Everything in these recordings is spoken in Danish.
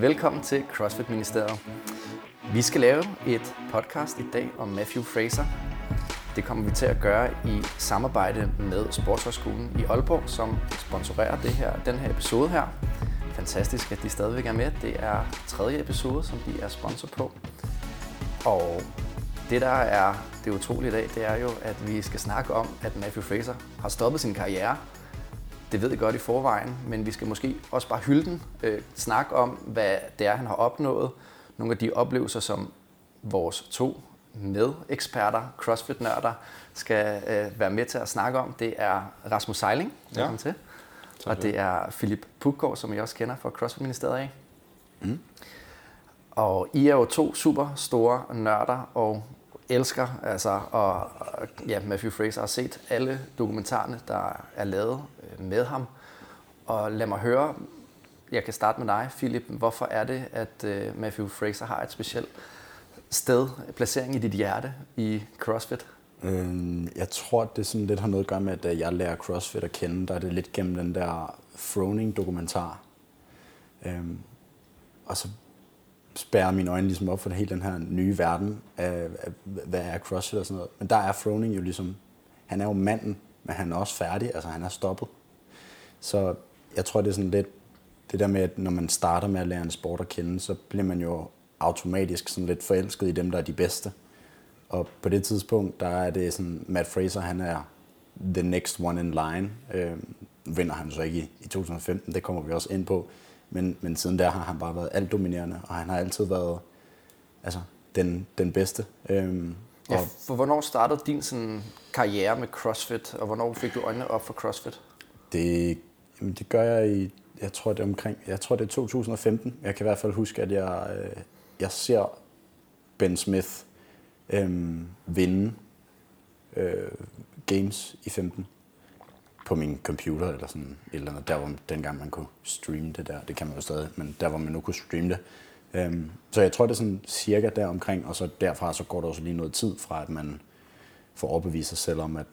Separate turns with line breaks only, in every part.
Velkommen til CrossFit Ministeriet. Vi skal lave et podcast i dag om Matthew Fraser. Det kommer vi til at gøre i samarbejde med Sportshøjskolen i Aalborg, som sponsorerer det her, den her episode her. Fantastisk, at de stadigvæk er med. Det er tredje episode, som de er sponsor på. Og det, der er det utrolige i dag, det er jo, at vi skal snakke om, at Matthew Fraser har stoppet sin karriere. Det ved I godt i forvejen, men vi skal måske også bare hylde den. Øh, snakke om, hvad det er, han har opnået. Nogle af de oplevelser, som vores to med-eksperter, CrossFit-nørder, skal øh, være med til at snakke om. Det er Rasmus Seiling, velkommen ja. til. Og det er Philip Puggaard, som I også kender fra CrossFit-ministeriet af. Mm. Og I er jo to super store nørder og elsker, altså, og ja, Matthew Fraser har set alle dokumentarerne, der er lavet øh, med ham. Og lad mig høre, jeg kan starte med dig, Philip. Hvorfor er det, at øh, Matthew Fraser har et specielt sted, placering i dit hjerte i CrossFit?
Øhm, jeg tror, det sådan lidt har noget at gøre med, at da jeg lærer CrossFit at kende, der er det lidt gennem den der Froning-dokumentar. Øhm, og så spærrer mine øjne ligesom op for hele den her nye verden af, af hvad er CrossFit og sådan noget. Men der er Froning jo ligesom, han er jo manden, men han er også færdig, altså han er stoppet. Så jeg tror, det er sådan lidt det der med, at når man starter med at lære en sport at kende, så bliver man jo automatisk sådan lidt forelsket i dem, der er de bedste. Og på det tidspunkt, der er det sådan, Matt Fraser, han er the next one in line. Øh, vinder han så ikke i, i 2015, det kommer vi også ind på. Men, men siden der har han bare været alt dominerende, og han har altid været altså, den, den bedste. Øhm,
ja, for hvornår startede din sådan, karriere med CrossFit, og hvornår fik du øjnene op for CrossFit?
Det, jamen, det gør jeg i, jeg tror det er omkring, jeg tror det er 2015. Jeg kan i hvert fald huske, at jeg, øh, jeg ser Ben Smith øh, vinde øh, games i 15 på min computer eller sådan et eller andet. Der hvor dengang man kunne streame det der, det kan man jo stadig, men der hvor man nu kunne streame det. Øhm, så jeg tror det er sådan cirka der omkring, og så derfra så går der også lige noget tid fra, at man får overbevist sig selv om, at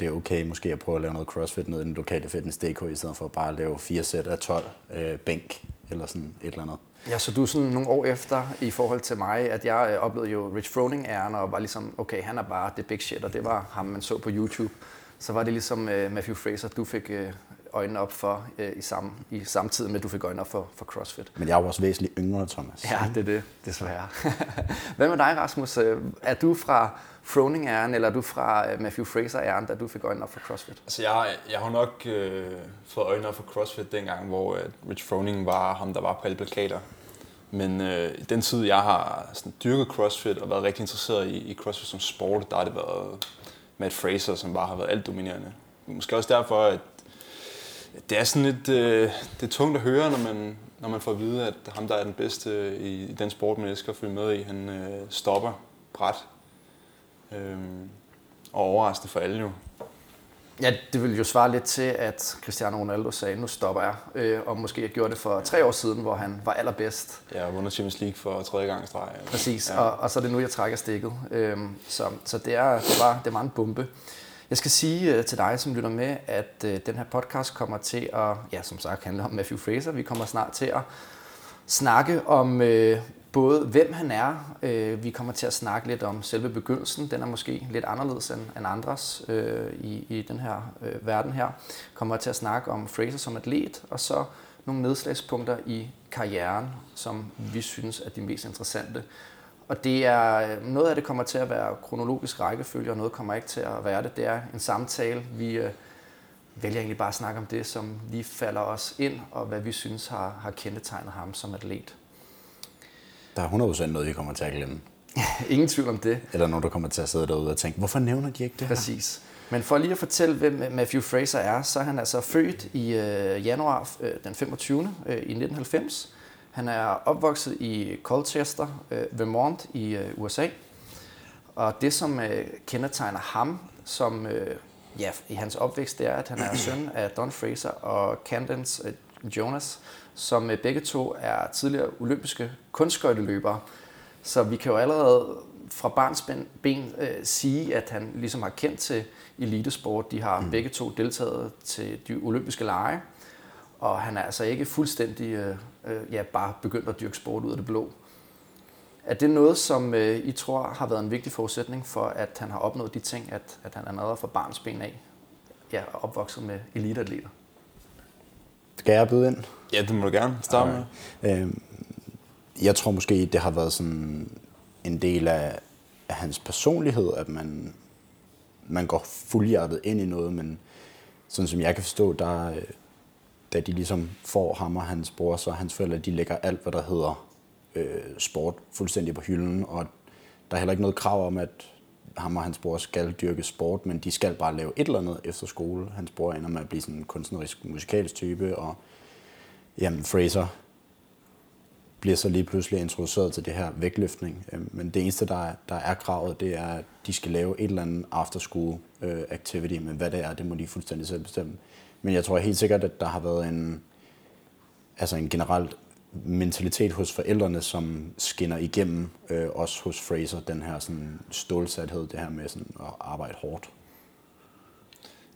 det er okay måske at prøve at lave noget crossfit ned i den lokale fitness.dk, i stedet for bare at lave fire sæt af 12 øh, bænk eller sådan et eller andet.
Ja, så du er sådan nogle år efter i forhold til mig, at jeg øh, oplevede jo Rich Froning æren og var ligesom, okay, han er bare det big shit, og det var ham, man så på YouTube så var det ligesom uh, Matthew Fraser, du fik uh, øjnene op for uh, i, samme, i samtidig med, at du fik øjnene op for, for CrossFit.
Men jeg er jo også væsentligt yngre, Thomas.
Ja, det er det, desværre. Hvad med dig, Rasmus? Er du fra Froning-æren, eller er du fra Matthew Fraser-æren, da du fik øjnene op for CrossFit?
Altså, jeg, jeg har nok øh, fået øjnene op for CrossFit dengang, hvor uh, Rich Froning var ham, der var på alle plakater. Men øh, i den tid, jeg har sådan, dyrket CrossFit og været rigtig interesseret i, i CrossFit som sport, der har det været Matt Fraser, som bare har været alt dominerende. Måske også derfor, at det er sådan lidt øh, det er tungt at høre, når man, når man får at vide, at ham, der er den bedste øh, i, i den sport, man elsker at følge med i, han øh, stopper bræt. Øh, og overraskende for alle jo.
Ja, det vil jo svare lidt til, at Cristiano Ronaldo sagde, nu stopper jeg. Øh, og måske jeg gjorde det for tre år siden, hvor han var allerbedst.
Ja, vundet Champions League for tredje gang streg.
Præcis, ja. og, og så er det nu, jeg trækker stikket. Øh, så så det, er, det, var, det var en bombe. Jeg skal sige uh, til dig, som lytter med, at uh, den her podcast kommer til at, ja, som sagt, handle om Matthew Fraser. Vi kommer snart til at snakke om uh, både hvem han er, øh, vi kommer til at snakke lidt om selve begyndelsen, den er måske lidt anderledes end, end andres øh, i, i den her øh, verden her. Kommer til at snakke om Fraser som atlet, og så nogle nedslagspunkter i karrieren, som vi synes er de mest interessante. Og det er, øh, noget af det kommer til at være kronologisk rækkefølge, og noget kommer ikke til at være det. Det er en samtale. Vi øh, vælger egentlig bare at snakke om det, som lige falder os ind, og hvad vi synes har, har kendetegnet ham som atlet.
Der er 100% noget, vi kommer til at glemme.
Ingen tvivl om det.
Eller nogen, der kommer til at sidde derude og tænke, hvorfor nævner de ikke det
Præcis. Men for lige at fortælle, hvem Matthew Fraser er, så er han altså født i øh, januar øh, den 25. Øh, i 1990. Han er opvokset i Colchester, øh, Vermont i øh, USA. Og det, som øh, kendetegner ham som øh, ja, i hans opvækst, det er, at han er søn af Don Fraser og Candence øh, Jonas, som øh, begge to er tidligere olympiske kunstskøjteløbere. Så vi kan jo allerede fra barns ben øh, sige, at han ligesom har kendt til elitesport. De har mm. begge to deltaget til de olympiske lege, og han er altså ikke fuldstændig øh, øh, ja, bare begyndt at dyrke sport ud af det blå. Er det noget, som øh, I tror har været en vigtig forudsætning for, at han har opnået de ting, at, at han er noget fra barns ben af, ja, opvokset med eliteatleter?
Skal jeg byde ind?
Ja, det må du gerne starte med.
Okay. Øhm, jeg tror måske, det har været sådan en del af, af hans personlighed, at man, man går fuldhjertet ind i noget, men sådan som jeg kan forstå, der, øh, da de ligesom får ham og hans bror, så hans forældre, de lægger alt, hvad der hedder øh, sport, fuldstændig på hylden, og der er heller ikke noget krav om, at ham og hans bror skal dyrke sport, men de skal bare lave et eller andet efter skole. Hans bror ender med at blive sådan en kunstnerisk musikalsk type, og jamen, Fraser bliver så lige pludselig introduceret til det her vægtløftning. Øhm, men det eneste, der er, der er kravet, det er, at de skal lave et eller andet after school øh, activity, men hvad det er, det må de fuldstændig selv bestemme. Men jeg tror helt sikkert, at der har været en, altså en generelt mentalitet hos forældrene, som skinner igennem, øh, også hos Fraser, den her sådan stålsathed, det her med sådan at arbejde hårdt.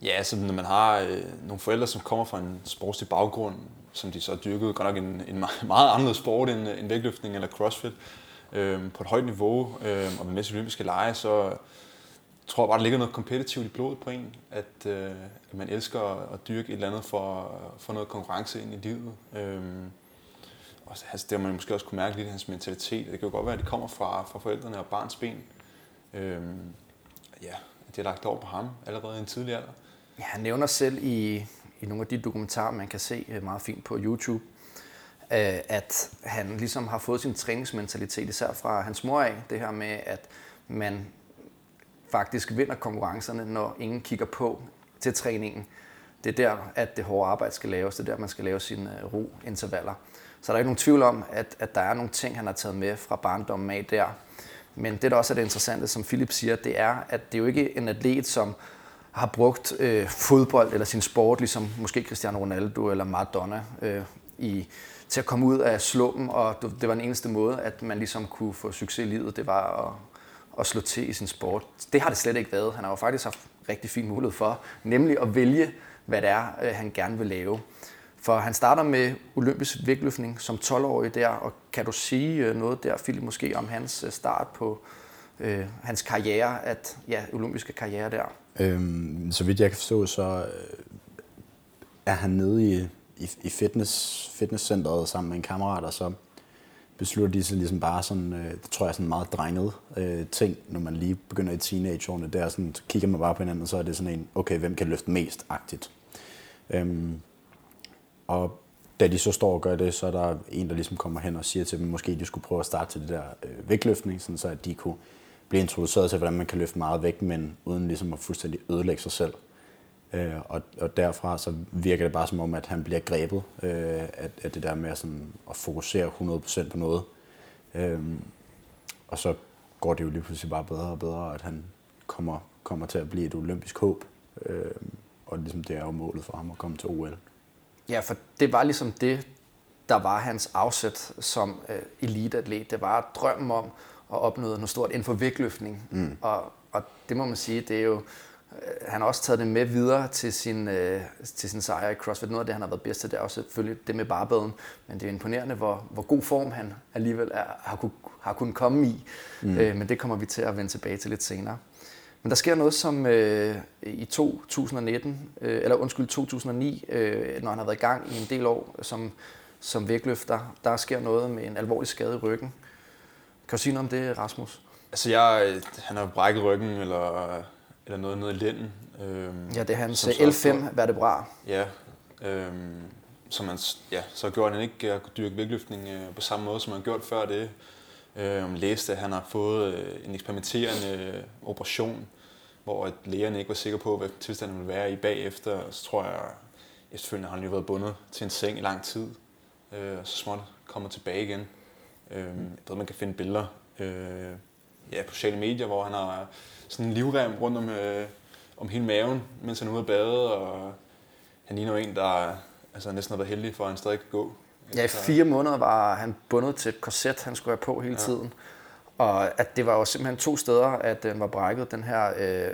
Ja, altså når man har øh, nogle forældre, som kommer fra en sportslig baggrund, som de så dyrkede godt nok en, en meget anderledes sport end, end vægtløftning eller crossfit, øh, på et højt niveau øh, og med masse olympiske lege, så tror jeg bare, der ligger noget kompetitivt i blodet på en, at, øh, at man elsker at dyrke et eller andet for, for noget konkurrence ind i livet. Øh, og altså, det har man måske også kunne mærke lidt i hans mentalitet. Det kan jo godt være, at det kommer fra, fra forældrene og barns ben. Øhm, ja, det er lagt over på ham allerede i en tidlig alder.
Ja, han nævner selv i, i nogle af de dokumentarer, man kan se øh, meget fint på YouTube, øh, at han ligesom har fået sin træningsmentalitet, især fra hans mor af, det her med, at man faktisk vinder konkurrencerne, når ingen kigger på til træningen. Det er der, at det hårde arbejde skal laves, det er der, man skal lave sine øh, ro-intervaller. Så der er ikke nogen tvivl om, at, at der er nogle ting, han har taget med fra barndommen af der. Men det, der også er det interessante, som Philip siger, det er, at det er jo ikke en atlet, som har brugt øh, fodbold eller sin sport, ligesom måske Cristiano Ronaldo eller Maradona, øh, i, til at komme ud af slummen, og det var den eneste måde, at man ligesom kunne få succes i livet, det var at, at slå til i sin sport. Det har det slet ikke været. Han har jo faktisk haft rigtig fin mulighed for, nemlig at vælge, hvad det er, øh, han gerne vil lave. For han starter med olympisk vægtløftning som 12-årig der, og kan du sige øh, noget der, Philip, måske om hans øh, start på øh, hans karriere, at ja, olympiske karriere der?
Øhm, så vidt jeg kan forstå, så øh, er han nede i, i, i fitness, fitnesscenteret sammen med en kammerat, og så beslutter de sig ligesom bare sådan, øh, det tror jeg er sådan en meget drenget øh, ting, når man lige begynder i teenageårene, der sådan, så kigger man bare på hinanden, og så er det sådan en, okay, hvem kan løfte mest-agtigt. Øhm, og da de så står og gør det, så er der en, der ligesom kommer hen og siger til dem, måske de skulle prøve at starte til det der øh, vægtløftning, sådan så at de kunne blive introduceret til, hvordan man kan løfte meget vægt, men uden ligesom at fuldstændig ødelægge sig selv. Øh, og, og derfra så virker det bare som om, at han bliver grebet øh, af, af det der med sådan, at fokusere 100% på noget. Øh, og så går det jo lige pludselig bare bedre og bedre, at han kommer, kommer til at blive et olympisk håb. Øh, og ligesom det er jo målet for ham at komme til OL.
Ja, for det var ligesom det, der var hans afsæt som øh, eliteatlet. Det var drømmen om at opnå noget stort inden for vægtløftning. Mm. Og, og det må man sige, det er jo, øh, han har også taget det med videre til sin, øh, til sin sejr i CrossFit. Noget af det, han har været bedst til, det er også selvfølgelig det med barbeden. Men det er imponerende, hvor, hvor god form han alligevel er, har, kun, har kunnet komme i. Mm. Øh, men det kommer vi til at vende tilbage til lidt senere. Men der sker noget som øh, i 2019, øh, eller undskyld 2009, øh, når han har været i gang i en del år som, som vægtløfter, der sker noget med en alvorlig skade i ryggen. Kan du sige noget om det, Rasmus?
Altså, jeg, han har brækket ryggen eller, eller noget nede i lænden.
Øhm, ja, det er hans L5 vertebra.
Ja, øhm, så, man, ja, så gjorde han ikke at dyrke vægtløftning øh, på samme måde, som han gjort før det. Øh, læste, at han har fået øh, en eksperimenterende øh, operation, hvor at lægerne ikke var sikre på, hvad tilstanden ville være i bagefter. Og så tror jeg, efterfølgende har han jo været bundet til en seng i lang tid, øh, og så småt kommer tilbage igen. Øh, jeg ved, man kan finde billeder øh, ja, på sociale medier, hvor han har sådan en livrem rundt om, øh, om hele maven, mens han er ude at bade, og han ligner jo en, der altså, næsten har været heldig for, at han stadig kan gå.
Ja, i fire måneder var han bundet til et korset, han skulle have på hele ja. tiden. Og at det var jo simpelthen to steder, at den var brækket, den her øh,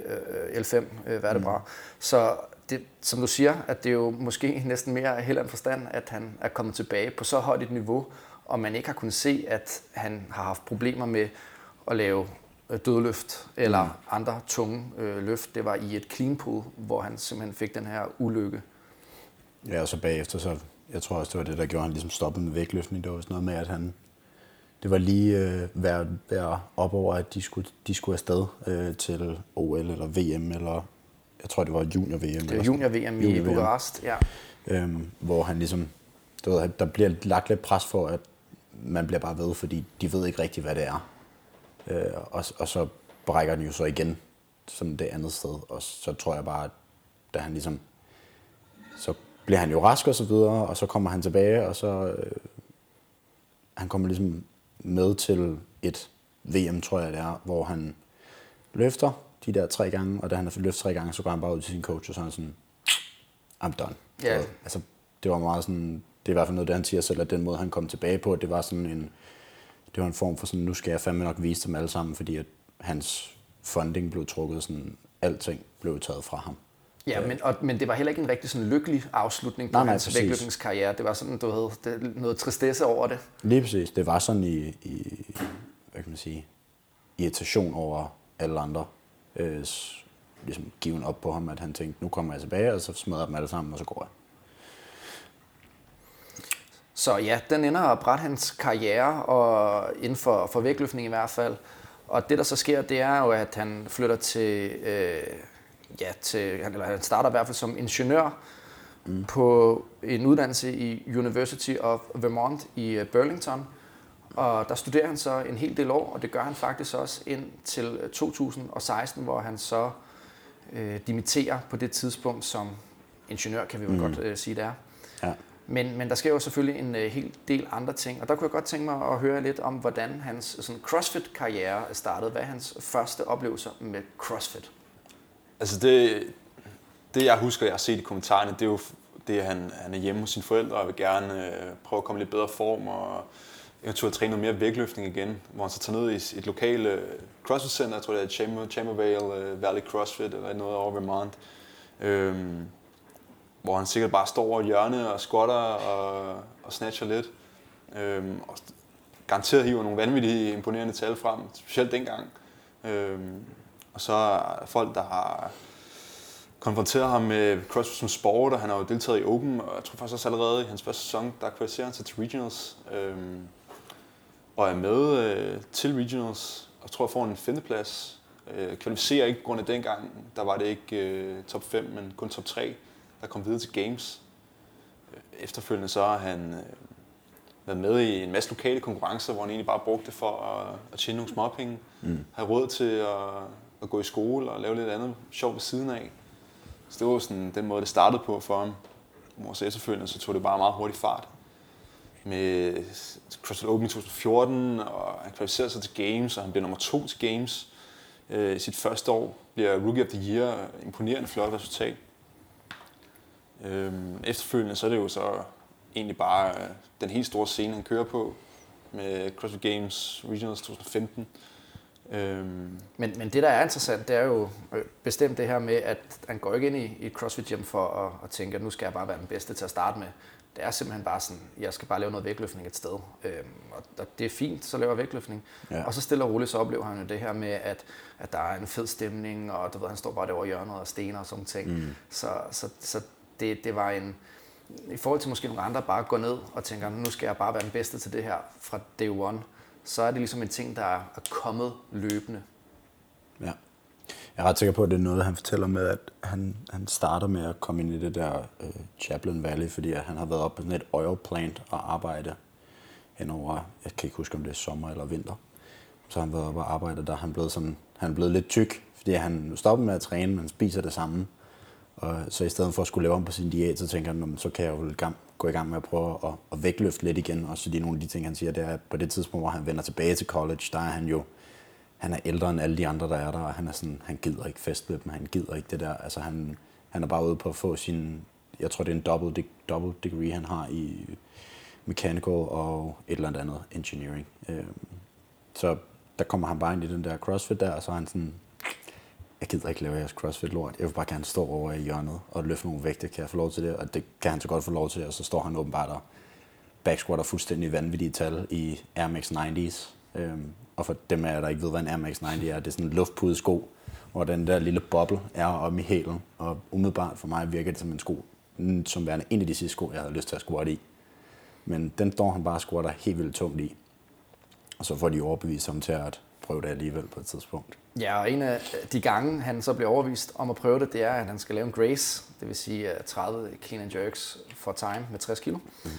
L5 øh, vertebra. Mm. Så det, som du siger, at det er jo måske næsten mere held end forstand, at han er kommet tilbage på så højt et niveau, og man ikke har kunnet se, at han har haft problemer med at lave øh, dødløft eller mm. andre tunge øh, løft. Det var i et clean pool, hvor han simpelthen fik den her ulykke.
Ja, og så bagefter, så jeg tror også, det var det, der gjorde, at han ligesom stoppede med vægtløftning. Det var sådan noget med, at han, det var lige øh, være, være op over, at de skulle, de skulle afsted øh, til OL eller VM, eller jeg tror, det var junior-VM.
Det var junior-VM i Bukarest, ja.
Øhm, hvor han ligesom, du ved, der bliver lagt lidt pres for, at man bliver bare ved, fordi de ved ikke rigtigt, hvad det er. Øh, og, og så brækker den jo så igen som det andet sted. Og så tror jeg bare, at da han ligesom, så bliver han jo rask og så videre, og så kommer han tilbage, og så øh, han kommer ligesom med til et VM, tror jeg det er, hvor han løfter de der tre gange, og da han har løftet tre gange, så går han bare ud til sin coach, og så er han sådan, I'm done.
Ja.
Så, altså, det var meget sådan, det er i hvert fald noget, det han siger selv, at den måde, han kom tilbage på, det var sådan en, det var en form for sådan, nu skal jeg fandme nok vise dem alle sammen, fordi at hans funding blev trukket, sådan, alting blev taget fra ham.
Ja, men, og, men det var heller ikke en rigtig sådan lykkelig afslutning på nej, nej, hans vægtløftningskarriere. Det var sådan, du ved, det, noget tristesse over det.
Lige præcis. Det var sådan i, i hvad kan man sige, irritation over alle andre. Øh, ligesom given op på ham, at han tænkte, nu kommer jeg tilbage, og så smadrer jeg dem alle sammen, og så går jeg.
Så ja, den ender at brætte hans karriere, og inden for, for vægtløftning i hvert fald. Og det, der så sker, det er jo, at han flytter til, øh, ja, til eller han starter i hvert fald som ingeniør mm. på en uddannelse i University of Vermont i øh, Burlington. Og der studerer han så en hel del år, og det gør han faktisk også ind til 2016, hvor han så øh, dimitterer på det tidspunkt som ingeniør, kan vi vel mm. godt øh, sige det er. Ja. Men, men der sker jo selvfølgelig en øh, hel del andre ting, og der kunne jeg godt tænke mig at høre lidt om, hvordan hans sådan, CrossFit-karriere startede. Hvad er hans første oplevelser med CrossFit?
Altså det, det jeg husker, jeg har set i kommentarerne, det er jo det, at han, han er hjemme hos sine forældre og vil gerne øh, prøve at komme i lidt bedre form og eventuelt træne noget mere vægtløftning igen, hvor han så tager ned i et lokale øh, CrossFit-center, jeg tror det er Chamber, Chambervale øh, Valley CrossFit eller noget over Vermont. Øhm, hvor han sikkert bare står over hjørne og squatter og, og snatcher lidt. Øhm, og garanteret hiver nogle vanvittige imponerende tal frem, specielt dengang. Øhm, og så er folk, der har konfronteret ham med CrossFit som sport, og han har jo deltaget i Open, og jeg tror faktisk også allerede i hans første sæson, der kvalificerer han sig til Regionals. Øhm, og er med øh, til Regionals, og tror jeg får en femteplads. Øh, kvalificerer ikke på grund af dengang, der var det ikke øh, top 5, men kun top 3 der kom videre til Games. Efterfølgende så har han øh, været med i en masse lokale konkurrencer, hvor han egentlig bare brugte det for at, at tjene nogle småpenge. Mm. Have råd til at, at gå i skole og lave lidt andet sjovt ved siden af. Så det var sådan den måde, det startede på for ham. Hvor så efterfølgende så tog det bare meget hurtigt fart. Med CrossFit Open i 2014, og han kvalificerede sig til Games, og han blev nummer to til Games. Øh, I sit første år bliver Rookie of the Year. Imponerende flot resultat. Øhm, efterfølgende så er det jo så egentlig bare øh, den helt store scene, han kører på med CrossFit Games Regionals 2015.
Øhm. Men, men det, der er interessant, det er jo øh, bestemt det her med, at han går ikke ind i, i et CrossFit Gym for at, at tænke, at nu skal jeg bare være den bedste til at starte med. Det er simpelthen bare sådan, jeg skal bare lave noget vægtløftning et sted. Øhm, og det er fint, så laver jeg vægtløftning. Ja. Og så stille og roligt, så oplever han jo det her med, at, at der er en fed stemning, og du ved, han står bare derovre i hjørnet og stener og sådan ting. Mm. Så, så, så det, det var en, i forhold til måske nogle andre, bare går ned og tænker, nu skal jeg bare være den bedste til det her fra day one, så er det ligesom en ting, der er kommet løbende.
Ja. Jeg er ret sikker på, at det er noget, han fortæller med, at han, han starter med at komme ind i det der uh, Chaplin Valley, fordi at han har været oppe på sådan et oil plant og arbejde henover, jeg kan ikke huske, om det er sommer eller vinter. Så han været oppe og arbejde, der han blevet sådan, han er blevet lidt tyk, fordi han stopper med at træne, men spiser det samme. Og så i stedet for at skulle lave om på sin diæt, så tænker han, så kan jeg jo gå i gang med at prøve at, at vægtløfte lidt igen. Og så de nogle af de ting, han siger, det er, at på det tidspunkt, hvor han vender tilbage til college, der er han jo han er ældre end alle de andre, der er der, og han er sådan, han gider ikke fest med dem, han gider ikke det der. Altså han, han er bare ude på at få sin, jeg tror det er en double, double degree, han har i mechanical og et eller andet engineering. Øhm, så der kommer han bare ind i den der CrossFit der, og så er han sådan, jeg gider ikke lave jeres CrossFit-lort. Jeg vil bare gerne stå over i hjørnet og løfte nogle vægte. Kan jeg få lov til det? Og det kan han så godt få lov til, og så står han åbenbart og backsquatter fuldstændig vanvittige tal i Air Max 90's. Øhm, og for dem af jer, der ikke ved, hvad en Air Max 90 er, det er sådan en luftpudet sko, hvor den der lille boble er om i hælen. Og umiddelbart for mig virker det som en sko, mm, som værende en af de sidste sko, jeg havde lyst til at squatte i. Men den står han bare squatter helt vildt tungt i. Og så får de overbevist ham til at prøve det alligevel på et tidspunkt.
Ja, og en af de gange, han så bliver overvist om at prøve det, det er, at han skal lave en grace, det vil sige 30 clean and jerks for time med 60 kilo. Mm.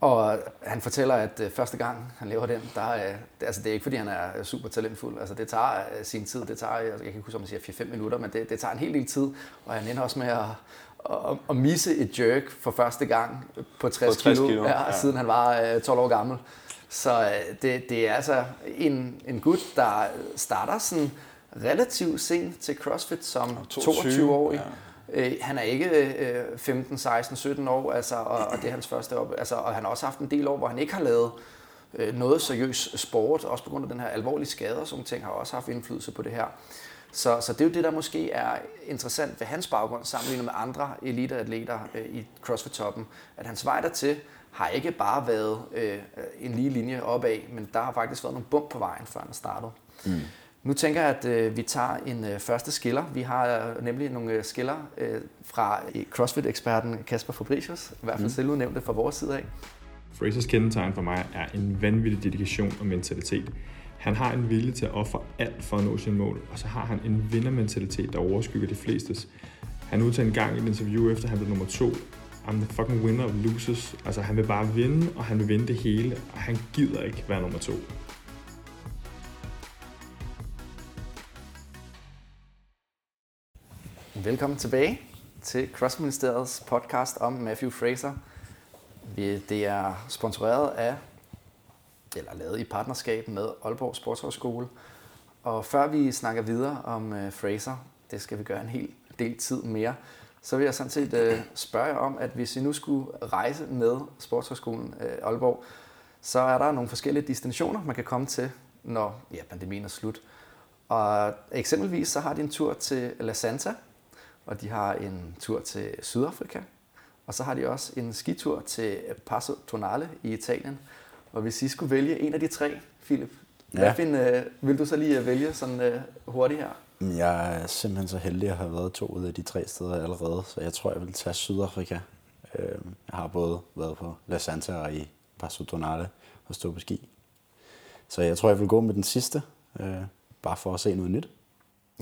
Og han fortæller, at øh, første gang han laver den, der er, altså det er ikke fordi han er super talentfuld, altså det tager øh, sin tid, det tager, jeg kan ikke huske om man siger 4-5 minutter, men det, det tager en hel del tid, og han ender også med at, at, at misse et jerk for første gang på 60, på 60 kilo, kilo ja, ja. siden han var 12 øh, år gammel. Så det, det er altså en, en gut, der starter sådan relativt sent til CrossFit som 22-årig. Ja. Øh, han er ikke øh, 15, 16, 17 år, altså, og, og det er hans første op. Altså, og han har også haft en del år, hvor han ikke har lavet øh, noget seriøs sport, også på grund af den her alvorlige skade og sådan ting, har også haft indflydelse på det her. Så, så det er jo det, der måske er interessant ved hans baggrund, sammenlignet med andre eliteatleter øh, i CrossFit-toppen, at hans vej dertil har ikke bare været øh, en lige linje opad, men der har faktisk været nogle bump på vejen, før han startede. Mm. Nu tænker jeg, at øh, vi tager en øh, første skiller. Vi har øh, nemlig nogle øh, skiller øh, fra øh, CrossFit-eksperten Kasper Fabricius, i hvert fald mm. selvudnævnte fra vores side af.
Frasers kendetegn for mig er en vanvittig dedikation og mentalitet. Han har en vilje til at ofre alt for at nå sine mål, og så har han en vindermentalitet, der overskygger de flestes. Han udtalte en gang i et interview efter han blev nummer to, I'm the fucking winner of losers. Altså han vil bare vinde, og han vil vinde det hele, og han gider ikke være nummer to.
Velkommen tilbage til Crossministeriets podcast om Matthew Fraser. Det er sponsoreret af, eller lavet i partnerskab med Aalborg Sportshøjskole. Og før vi snakker videre om øh, Fraser, det skal vi gøre en hel del tid mere, så vil jeg sådan set øh, spørge jer om, at hvis I nu skulle rejse med Sportshøjskolen øh, Aalborg, så er der nogle forskellige destinationer, man kan komme til, når ja, pandemien er slut. Og eksempelvis så har de en tur til La Santa, og de har en tur til Sydafrika, og så har de også en skitur til Passo Tonale i Italien. Og hvis I skulle vælge en af de tre, Philip, ja. hvad find, øh, vil du så lige vælge sådan øh, hurtigt her?
Jeg er simpelthen så heldig at have været to ud af de tre steder allerede, så jeg tror, jeg vil tage Sydafrika. Øhm, jeg har både været på La Santa og i Passo Tonale og stå på ski. Så jeg tror, jeg vil gå med den sidste, øh, bare for at se noget nyt.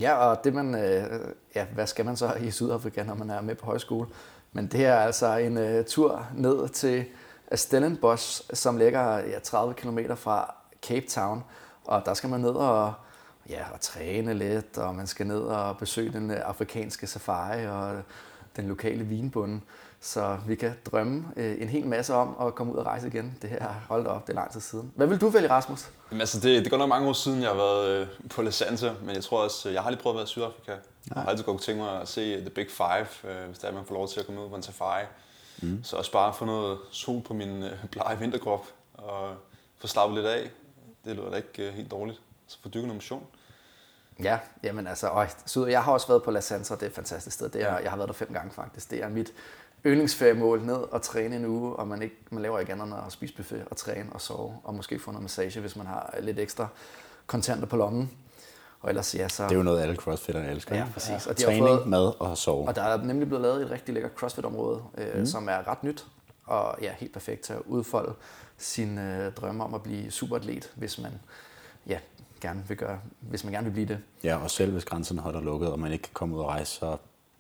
Ja, og det man, øh, ja, hvad skal man så i Sydafrika, når man er med på højskole? Men det her er altså en uh, tur ned til øh, Stellenbosch, som ligger ja, 30 km fra Cape Town. Og der skal man ned og, ja, og træne lidt, og man skal ned og besøge den øh, afrikanske safari og den lokale vinbunde. Så vi kan drømme øh, en hel masse om at komme ud og rejse igen. Det her holdt op, det er lang tid siden. Hvad vil du vælge, Rasmus?
Jamen, altså, det, det går nok mange år siden, jeg har været øh, på La Santa, men jeg tror også, jeg har lige prøvet at være i Sydafrika. Nej. Jeg har altid godt tænkt mig at se The Big Five, øh, hvis der er, man får lov til at komme ud på en safari. Mm. Så også bare få noget sol på min øh, blege vinterkrop og få slappet lidt af. Det lyder da ikke øh, helt dårligt. Så få dykket noget motion.
Ja, jamen altså, øj, jeg har også været på La Santa, det er et fantastisk sted. Det er, ja. Jeg har været der fem gange faktisk. Det er mit yndlingsferiemål ned og træne en uge, og man, ikke, man laver ikke andet end at spise buffet og træne og sove, og måske få noget massage, hvis man har lidt ekstra kontanter på lommen. Og ellers, ja, så...
Det er jo noget, alle crossfitterne elsker.
Ja, præcis. Ja.
Og Træning, fået, mad og sove.
Og der er nemlig blevet lavet et rigtig lækkert crossfit-område, øh, mm. som er ret nyt, og ja, helt perfekt til at udfolde sine øh, drømme om at blive superatlet, hvis man ja, gerne vil gøre, hvis man gerne vil blive det.
Ja, og selv hvis grænserne holder lukket, og man ikke kan komme ud og rejse, så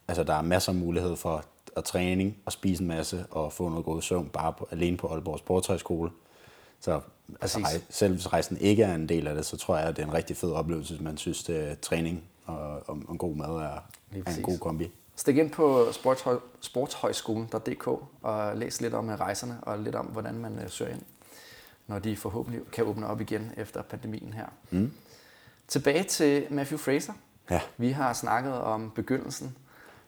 altså, der er masser af mulighed for at træning og spise en masse og få noget god søvn bare på, alene på Aalborg Sportshøjskole. Så altså, rej, selv hvis rejsen ikke er en del af det, så tror jeg, at det er en rigtig fed oplevelse, hvis man synes, at træning og, og, og god mad er, er en god kombi.
Stik ind på sportshøj, sportshøjskolen.dk og læs lidt om rejserne og lidt om, hvordan man øh, søger ind, når de forhåbentlig kan åbne op igen efter pandemien her. Mm. Tilbage til Matthew Fraser. Ja. Vi har snakket om begyndelsen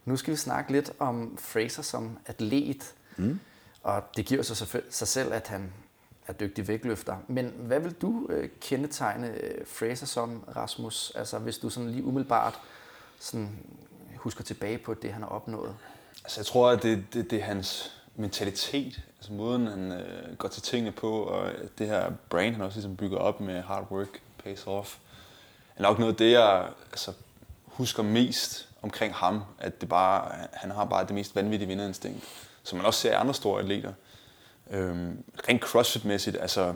nu skal vi snakke lidt om Fraser som atlet. Mm. Og det giver sig, sig selv, at han er dygtig vægtløfter. Men hvad vil du øh, kendetegne øh, Fraser som, Rasmus? Altså hvis du sådan lige umiddelbart sådan husker tilbage på det, han har opnået?
Altså, jeg tror, at det, det, det er hans mentalitet, altså måden, han øh, går til tingene på, og det her brand, han også ligesom bygger op med hard work pays off, er nok noget af det, jeg altså, husker mest omkring ham, at det bare, han har bare det mest vanvittige vinderinstinkt, som man også ser i andre store atleter. Øhm, rent crossfit-mæssigt, altså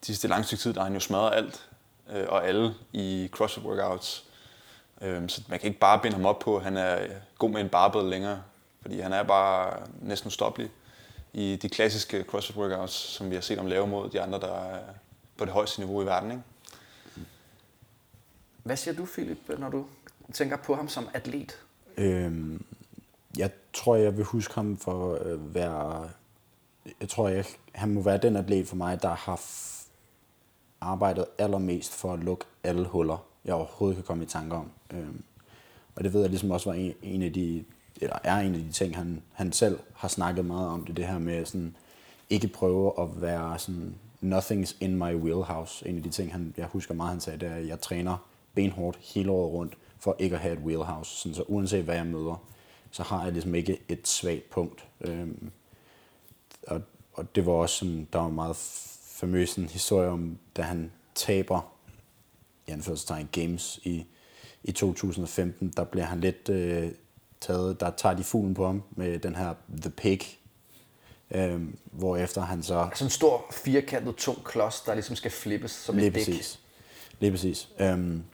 de sidste lange stykke tid, der har han jo smadret alt øh, og alle i crossfit workouts. Øhm, så man kan ikke bare binde ham op på, at han er god med en barbell længere, fordi han er bare næsten ustoppelig i de klassiske CrossFit workouts, som vi har set om lave mod de andre, der er på det højeste niveau i verden. Ikke?
Hvad siger du, Philip, når du tænker på ham som atlet?
Øhm, jeg tror, jeg vil huske ham for at være... Jeg tror, jeg, han må være den atlet for mig, der har arbejdet allermest for at lukke alle huller, jeg overhovedet kan komme i tanke om. Øhm, og det ved jeg ligesom også var en, en af de, eller er en af de ting, han, han selv har snakket meget om, det det her med sådan, ikke prøve at være sådan, nothing's in my wheelhouse. En af de ting, han, jeg husker meget, han sagde, det er, at jeg træner benhårdt hele året rundt, for ikke at have et wheelhouse. Sådan, så uanset hvad jeg møder, så har jeg ligesom ikke et svagt punkt. Øhm, og, og det var også sådan, der var meget famøs en historie om, da han taber i anførselstegn games i, i 2015, der bliver han lidt øh, taget, der tager de fuglen på ham med den her The Pig, øh, hvor efter han så...
Altså en stor firkantet tung klods, der ligesom skal flippes som
Lige
et dæk.
præcis. Lige præcis. Øhm,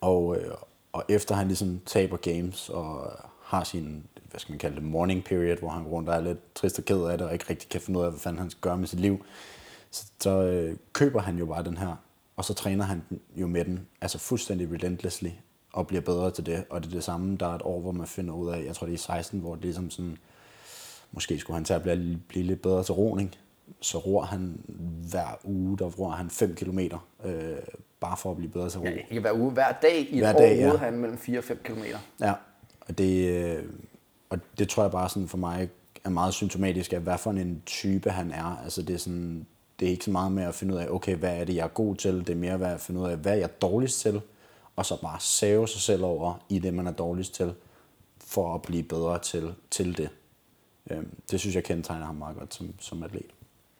og, øh, og efter han ligesom taber games og har sin, hvad skal man kalde det, morning period, hvor han går rundt og er lidt trist og ked af det, og ikke rigtig kan finde ud af, hvad fanden han skal gøre med sit liv, så, så øh, køber han jo bare den her, og så træner han jo med den, altså fuldstændig relentlessly, og bliver bedre til det. Og det er det samme, der er et år, hvor man finder ud af, jeg tror det er 16, hvor det er ligesom sådan, måske skulle han til at blive, blive lidt bedre til roning. Så ror han hver uge, der ror han 5 km, øh, bare for at blive bedre til ro.
Ja, ikke hver uge, hver dag i et
Hver
år
dag, ja.
ude han mellem 4 og 5 km.
Ja, og det, øh, og det tror jeg bare sådan for mig er meget symptomatisk af, hvad for en type han er. Altså det er sådan, det er ikke så meget med at finde ud af, okay, hvad er det, jeg er god til? Det er mere med at finde ud af, hvad er jeg dårligst til? Og så bare save sig selv over i det, man er dårligst til, for at blive bedre til, til det. Øhm, Det synes jeg kendetegner ham meget godt som, som atlet.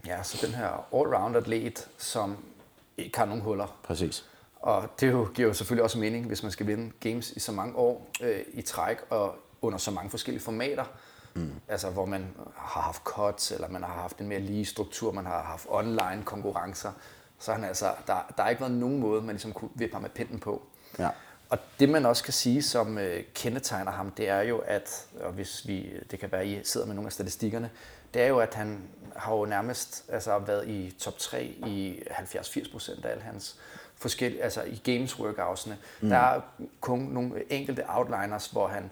Ja, så den her all-round atlet, som ikke har nogen huller.
Præcis.
Og det jo, giver jo selvfølgelig også mening, hvis man skal vinde games i så mange år øh, i træk og under så mange forskellige formater. Mm. Altså hvor man har haft cuts, eller man har haft en mere lige struktur, man har haft online konkurrencer. Så han altså, der, der har ikke været nogen måde, man ligesom kunne vippe ham med pinden på.
Ja.
Og det man også kan sige, som øh, kendetegner ham, det er jo, at, og hvis vi, det kan være, at I sidder med nogle af statistikkerne, det er jo, at han har jo nærmest altså, været i top 3 i 70-80 procent af alle hans forskellige, altså i games workoutsene. Mm. Der er kun nogle enkelte outliners, hvor han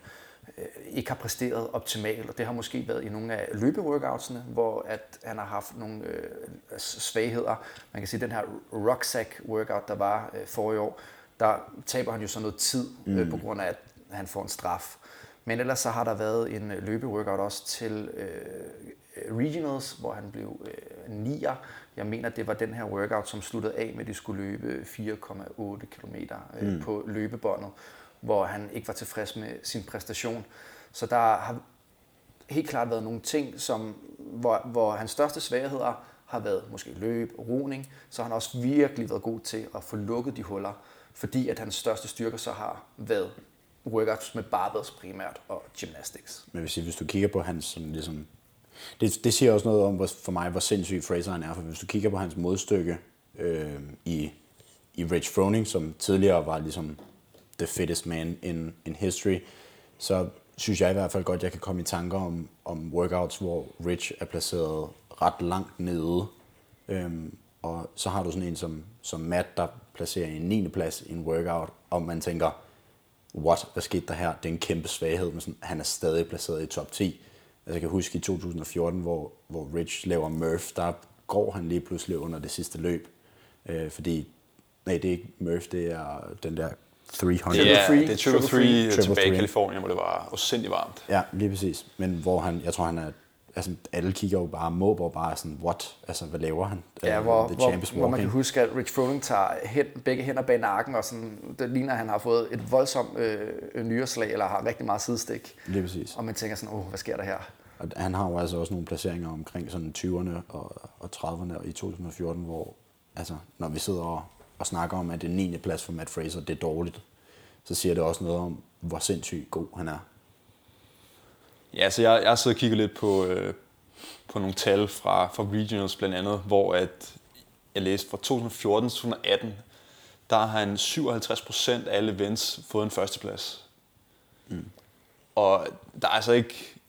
øh, ikke har præsteret optimalt, og det har måske været i nogle af løbeworkoutsene, hvor at han har haft nogle øh, svagheder. Man kan sige, den her rucksack workout, der var øh, forrige år, der taber han jo så noget tid øh, på grund af, at han får en straf. Men ellers så har der været en øh, løbeworkout også til øh, regionals, hvor han blev øh, nier. Jeg mener, det var den her workout, som sluttede af med, at de skulle løbe 4,8 km øh, mm. på løbebåndet, hvor han ikke var tilfreds med sin præstation. Så der har helt klart været nogle ting, som, hvor, hvor hans største svagheder har været måske løb og roning, så har han også virkelig været god til at få lukket de huller, fordi at hans største styrker så har været workouts med barbells primært og gymnastics.
Men hvis, hvis du kigger på hans sådan ligesom, det, det siger også noget om hvor, for mig, hvor sindssyg Fraser han er, for hvis du kigger på hans modstykke øh, i, i Rich Froning, som tidligere var ligesom the fittest man in, in history, så synes jeg i hvert fald godt, jeg kan komme i tanker om, om workouts, hvor Rich er placeret ret langt nede. Øhm, og så har du sådan en som, som Matt, der placerer en 9. plads i en workout, og man tænker, what, hvad skete der her? Det er en kæmpe svaghed, men sådan, han er stadig placeret i top 10. Altså, jeg kan huske i 2014, hvor, hvor Rich laver Murph, der går han lige pludselig under det sidste løb. Øh, fordi, nej, det er ikke Murph, det er den der 300.
Ja,
Three.
det er Triple
Triple
Three
Triple
tilbage i. Kalifornien, hvor det var usindigt varmt.
Ja, lige præcis. Men hvor han, jeg tror, han er altså, alle kigger jo bare, Måber bare sådan, what? Altså, hvad laver han?
Ja,
Øh,
hvor,
The
hvor, hvor man kan huske, at Rich Froning tager hen, begge hænder bag nakken, og sådan, det ligner, at han har fået et voldsomt øh, nyreslag, eller har rigtig meget sidestik.
Lige præcis.
Og man tænker sådan, åh, hvad sker der her?
Og han har jo altså også nogle placeringer omkring sådan 20'erne og, og 30'erne i 2014, hvor altså, når vi sidder og, og snakker om, at det er 9. plads for Matt Fraser, det er dårligt, så siger det også noget om, hvor sindssygt god han er.
Ja, så jeg, jeg sidder og kigger lidt på, øh, på nogle tal fra, fra regionals blandt andet, hvor at jeg læste fra 2014 til 2018, der har han 57% af alle events fået en førsteplads. Mm. Og der er altså ikke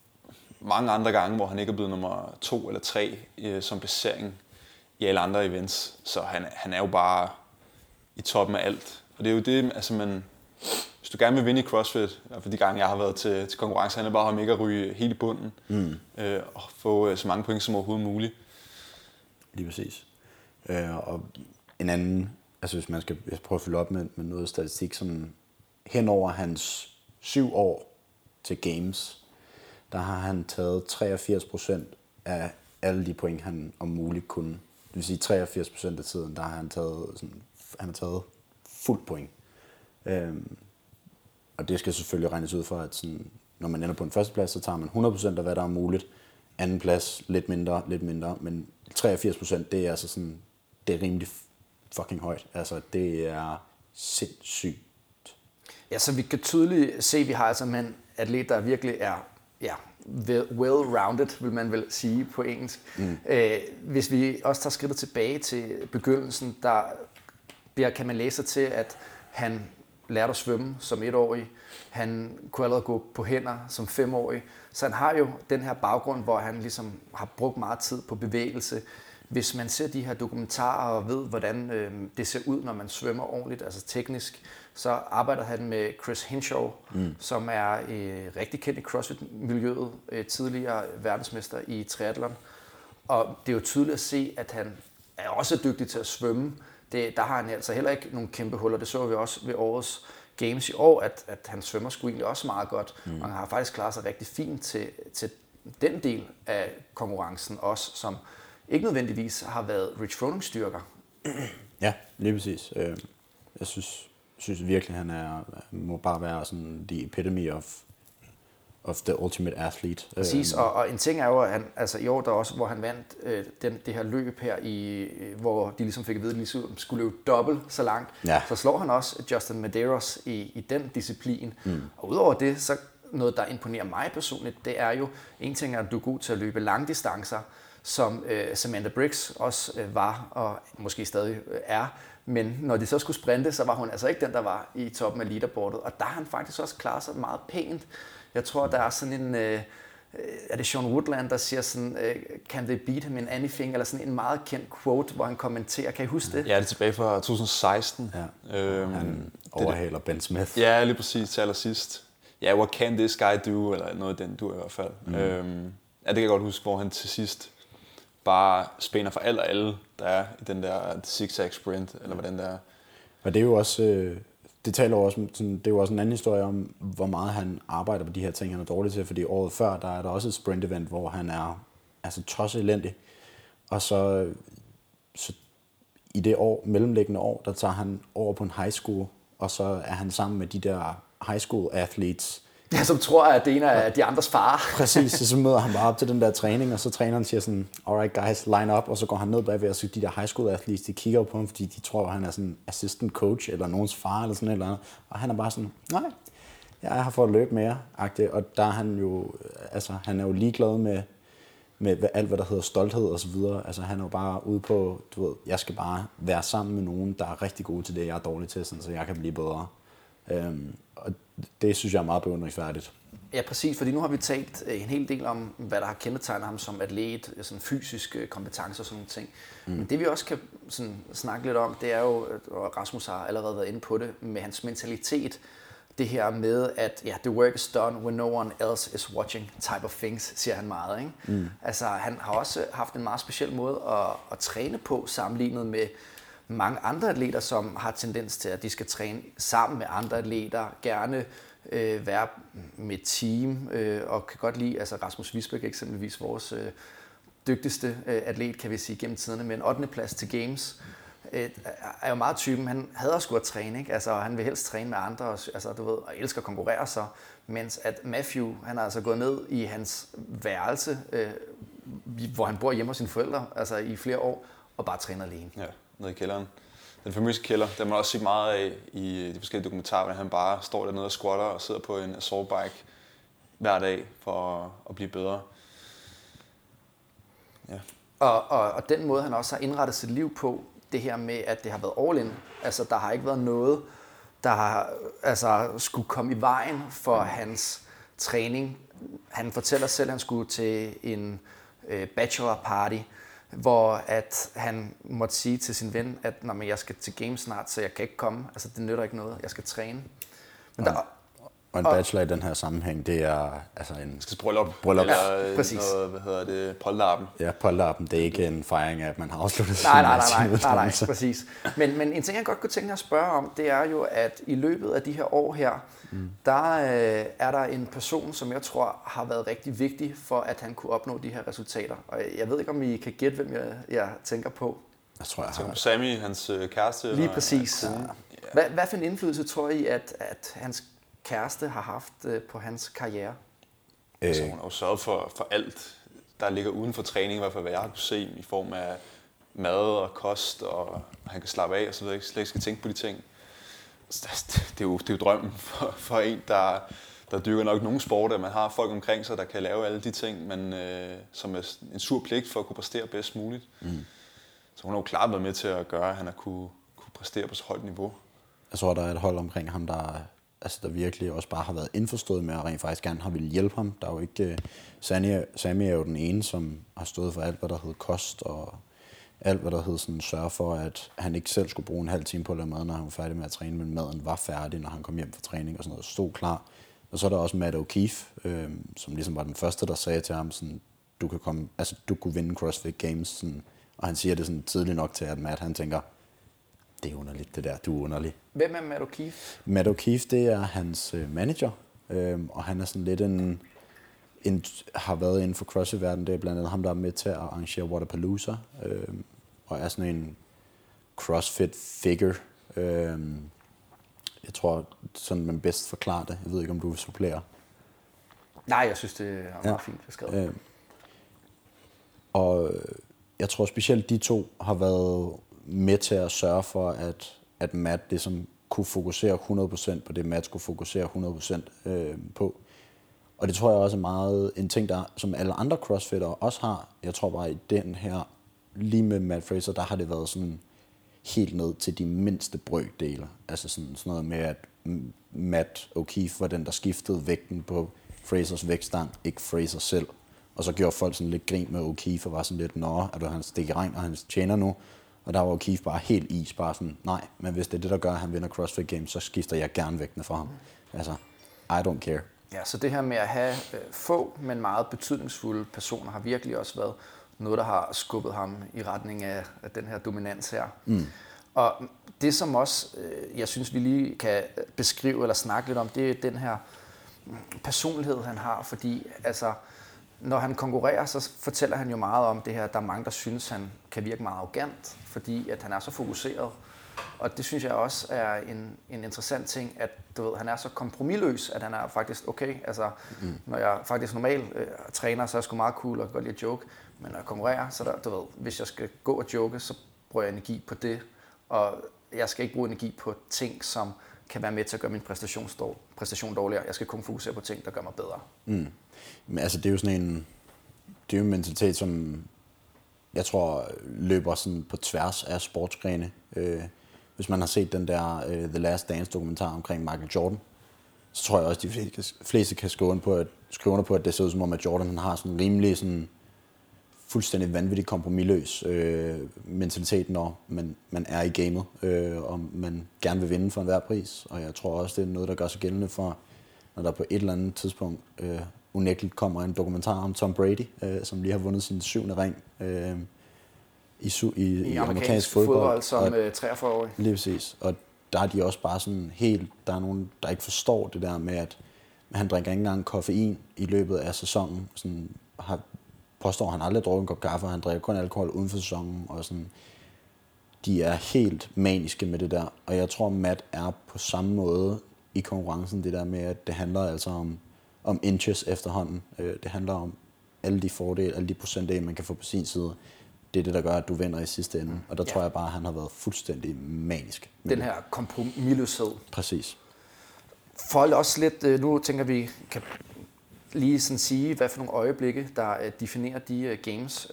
mange andre gange, hvor han ikke er blevet nummer to eller tre øh, som placering i alle andre events. Så han, han er jo bare i toppen af alt. Og det er jo det, altså man, hvis du gerne vil vinde i CrossFit, fald de gange, jeg har været til, til konkurrence, handler bare om ikke at ryge helt i bunden mm. øh, og få øh, så mange point som overhovedet muligt.
Lige præcis. Øh, og en anden, altså hvis man skal prøve at følge op med, med noget statistik, sådan hen over hans syv år til Games, der har han taget 83 procent af alle de point, han om muligt kunne. Det vil sige 83 procent af tiden, der har han taget, sådan, han har taget fuld point. Øhm, og det skal selvfølgelig regnes ud for, at sådan, når man ender på en førsteplads, så tager man 100% af, hvad der er muligt. Anden plads, lidt mindre, lidt mindre. Men 83%, det er altså sådan, det er rimelig fucking højt. Altså, det er sindssygt.
Ja, så vi kan tydeligt se, at vi har altså en atlet, der virkelig er ja, well-rounded, vil man vel sige på engelsk. Mm. Øh, hvis vi også tager skridtet tilbage til begyndelsen, der der kan man læse til, at han lærte at svømme som etårig. Han kunne allerede gå på hænder som femårig. Så han har jo den her baggrund, hvor han ligesom har brugt meget tid på bevægelse. Hvis man ser de her dokumentarer og ved, hvordan øh, det ser ud, når man svømmer ordentligt, altså teknisk, så arbejder han med Chris Hinshaw, mm. som er øh, rigtig kendt i CrossFit-miljøet, øh, tidligere verdensmester i triathlon. Og det er jo tydeligt at se, at han er også dygtig til at svømme. Det, der har han altså heller ikke nogle kæmpe huller. Det så vi også ved årets Games i år, at, at han svømmer sgu egentlig også meget godt. Mm. Og han har faktisk klaret sig rigtig fint til, til den del af konkurrencen også, som ikke nødvendigvis har været Rich Froning styrker.
Ja, lige præcis. Øh, Jeg synes, synes virkelig, han er, må bare være sådan the epitome of, of the ultimate athlete.
Præcis,
Øh,
og, og en ting er jo, at han, altså i år der også, hvor han vandt øh, den, det her løb her, i, øh, hvor de ligesom fik at vide, at de ligesom skulle løbe dobbelt så langt,
Ja.
så slår han også Justin Medeiros i, i den disciplin. Mm. Og udover det, så noget, der imponerer mig personligt, det er jo, en ting er, at du er god til at løbe langdistancer, som øh, Samantha Briggs også øh, var, og måske stadig øh, er, men når de så skulle sprinte, så var hun altså ikke den, der var i toppen af leaderboardet, og der har han faktisk også klaret sig meget pænt. Jeg tror, der er sådan en... Øh, er det Sean Woodland, der siger sådan, øh, can they beat him in anything, eller sådan en meget kendt quote, hvor han kommenterer, kan I huske det?
Ja, det er tilbage fra 2016.
Ja.
Øhm,
han
det,
overhaler Ben Smith.
ja, lige præcis til allersidst. Ja, what can this guy do, eller noget af den du i hvert fald. Mm. Øhm, ja, det kan jeg godt huske, hvor han til sidst bare spænder for alt og alle, der er i den der zigzag sprint, eller hvordan det er.
Og det er jo også, øh, det taler også, om- sådan, det er jo også en anden historie om, hvor meget han arbejder på de her ting, han er dårlig til, fordi året før, der er der også et sprint event, hvor han er altså tosset elendig. Og så, øh, så i det år, mellemliggende år, der tager han over på en high school, og så er han sammen med de der high school athletes,
Ja, som tror, at det ene er de andres far.
Præcis, så, så møder han bare op til den der træning, og så træneren siger sådan, alright guys, line up, og så går han ned bagved, og så de der high school athletes, de kigger på ham, fordi de tror, at han er sådan assistant coach, eller nogens far, eller sådan et eller andet. Og han er bare sådan, nej, jeg har fået for at løbe mere, agtigt. og der er han jo, øh, altså, han er jo ligeglad med, med alt, hvad der hedder stolthed og så videre. Altså, han er jo bare ude på, du ved, jeg skal bare være sammen med nogen, der er rigtig gode til det, jeg er dårlig til, sådan, så jeg kan blive bedre. Øhm, og det synes jeg er meget beundringsværdigt.
Ja, præcis, fordi nu har vi talt øh, en hel del om, hvad der har kendetegnet ham som atlet, øh, sådan fysiske kompetencer og sådan nogle ting. Mm. Men det vi også kan sådan, snakke lidt om, det er jo, og Rasmus har allerede været inde på det, med hans mentalitet. Det her med, at ja, the work is done when no one else is watching type of things, siger han meget. Ikke? Mm. Altså, han har også haft en meget speciel måde at, at træne på, sammenlignet med mange andre atleter, som har tendens til, at de skal træne sammen med andre atleter, gerne øh, være med team, øh, og kan godt lide, altså Rasmus Visbæk eksempelvis, vores øh, dygtigste øh, atlet, kan vi sige, gennem tiderne, med en 8. plads til Games, øh, er jo meget typen, han hader sgu at træne, ikke? Altså, han vil helst træne med andre, og, altså, du ved, og elsker at konkurrere sig, mens at Matthew, han er altså gået ned i hans værelse, øh, hvor han bor hjemme hos sine forældre, altså i flere år, og bare træner alene.
Ja, nede i kælderen. Den famøse kælder, den man også se meget af i de forskellige dokumentarer, hvor han bare står dernede og squatter og sidder på en assault bike hver dag for at blive bedre.
Ja. Og, og, og den måde, han også har indrettet sit liv på, det her med, at det har været all in. Altså, der har ikke været noget, der har, altså, skulle komme i vejen for hans træning. Han fortæller selv, at han skulle til en øh, bachelor party, hvor at han måtte sige til sin ven, at Nå, men jeg skal til game snart, så jeg kan ikke komme. Altså, det nytter ikke noget. Jeg skal træne.
Men der, og en bachelor i den her sammenhæng, det er altså en...
Skal bryllup.
Bryllup.
Eller ja, præcis. Noget, hvad hedder det, polterappen.
Ja, polterappen. Det er ikke en fejring af, at man har afsluttet
nej, nej, nej, nej, nej, nej, præcis. Men, men en ting, jeg godt kunne tænke mig at spørge om, det er jo, at i løbet af de her år her, mm. der øh, er der en person, som jeg tror har været rigtig vigtig for, at han kunne opnå de her resultater. Og jeg ved ikke, om I kan gætte, hvem jeg, jeg tænker på.
Jeg tror, jeg
har... Sammy, hans øh, kæreste?
Lige præcis. Ja. Hvad, hvad for en indflydelse tror I, at, at hans kæreste har haft øh, på hans karriere?
Øh. Altså, hun har jo sørget for, for alt, der ligger uden for træning, i hvert fald hvad jeg har kunne se, i form af mad og kost, og han kan slappe af og så videre, ikke slet ikke skal tænke på de ting. Det er jo, det er jo drømmen for, for en, der, der dyrker nok nogle sporter, at man har folk omkring sig, der kan lave alle de ting, men, øh, som er en sur pligt for at kunne præstere bedst muligt. Mm. Så hun har jo klart været med til at gøre, at han har kunne, kunne præstere på så højt niveau.
Jeg tror, der er et hold omkring ham, der altså, der virkelig også bare har været indforstået med, at rent faktisk gerne har ville hjælpe ham. Der er jo ikke... Øh, Sammy, Sammy er jo den ene, som har stået for alt, hvad der hedder kost, og alt, hvad der hedder sådan, sørge for, at han ikke selv skulle bruge en halv time på at lave mad, når han var færdig med at træne, men maden var færdig, når han kom hjem fra træning og sådan noget, stod klar. Og så er der også Matt O'Keefe, øh, som ligesom var den første, der sagde til ham, sådan, du kan komme, altså du kunne vinde CrossFit Games, sådan, og han siger det sådan tidligt nok til, at Matt han tænker, det er underligt det der, du er underlig.
Hvem er Matt O'Keefe?
Matt O'Keefe, det er hans øh, manager, øh, og han er sådan lidt en, en, har været inden for CrossFit-verdenen. Det er blandt andet ham, der er med til at arrangere Waterpalooza, øh, og er sådan en CrossFit-figure. Øh, jeg tror, sådan man bedst forklarer det. Jeg ved ikke, om du vil supplere.
Nej, jeg synes, det er meget ja. fint beskrevet. Øh,
og jeg tror specielt, de to har været med til at sørge for, at, at Matt ligesom kunne fokusere 100% på det, Matt skulle fokusere 100% øh, på. Og det tror jeg også er meget en ting, der, som alle andre crossfitter også har. Jeg tror bare, i den her, lige med Matt Fraser, der har det været sådan helt ned til de mindste brøkdele. Altså sådan, sådan noget med, at Matt O'Keefe var den, der skiftede vægten på Frasers vægtstang, ikke Fraser selv. Og så gjorde folk sådan lidt grin med O'Keefe og var sådan lidt, nå, er du hans stikker og hans tjener nu? Og der var Keith bare helt is, bare sådan, nej, men hvis det er det, der gør, at han vinder CrossFit Games, så skifter jeg gerne vægtene for ham. Altså, I don't care.
Ja, så det her med at have øh, få, men meget betydningsfulde personer, har virkelig også været noget, der har skubbet ham i retning af, af den her dominans her. Mm. Og det, som også, øh, jeg synes, vi lige kan beskrive eller snakke lidt om, det er den her personlighed, han har, fordi altså, når han konkurrerer, så fortæller han jo meget om det her, der er mange, der synes, han kan virke meget arrogant, fordi at han er så fokuseret. Og det synes jeg også er en, en interessant ting, at du ved, han er så kompromilløs, at han er faktisk okay. Altså, mm. når jeg faktisk normalt øh, træner, så er jeg sgu meget cool og godt lide at joke. Men når jeg konkurrerer, så der, du ved, hvis jeg skal gå og joke, så bruger jeg energi på det. Og jeg skal ikke bruge energi på ting, som kan være med til at gøre min præstation, præstation dårligere. Jeg skal kun fokusere på ting, der gør mig bedre.
Mm. Men altså, det er jo sådan en, det er jo en mentalitet, som jeg tror løber sådan på tværs af sportsgrene. Øh, hvis man har set den der uh, The Last Dance dokumentar omkring Michael Jordan, så tror jeg også, at de fleste kan skrive under på, at, skrive under på, at det ser ud som om, at Jordan han har sådan rimelig sådan, fuldstændig vanvittig kompromilløs øh, mentalitet, når man, man er i gamet, øh, og man gerne vil vinde for enhver pris. Og jeg tror også, det er noget, der gør sig gældende for, når der på et eller andet tidspunkt øh, unægteligt kommer en dokumentar om Tom Brady, øh, som lige har vundet sin syvende ring øh, i, su- i,
I, i amerikansk fodbold. fodbold som og, 43-årig.
Øh, lige præcis. Og der er de også bare sådan helt, der er nogen, der ikke forstår det der med, at han drikker ikke engang koffein i løbet af sæsonen. Sådan, har, påstår han aldrig drukket en kop kaffe, og han drikker kun alkohol uden for sæsonen, og sådan, de er helt maniske med det der. Og jeg tror, Matt er på samme måde i konkurrencen, det der med, at det handler altså om, om inches efterhånden. Øh, det handler om alle de fordele, alle de procentdele, man kan få på sin side. Det er det, der gør, at du vinder i sidste ende. Og der ja. tror jeg bare, at han har været fuldstændig manisk.
Den her kompromisløshed.
Præcis.
Fold også lidt, øh, nu tænker vi, kan lige sådan sige, hvad for nogle øjeblikke, der øh, definerer de games,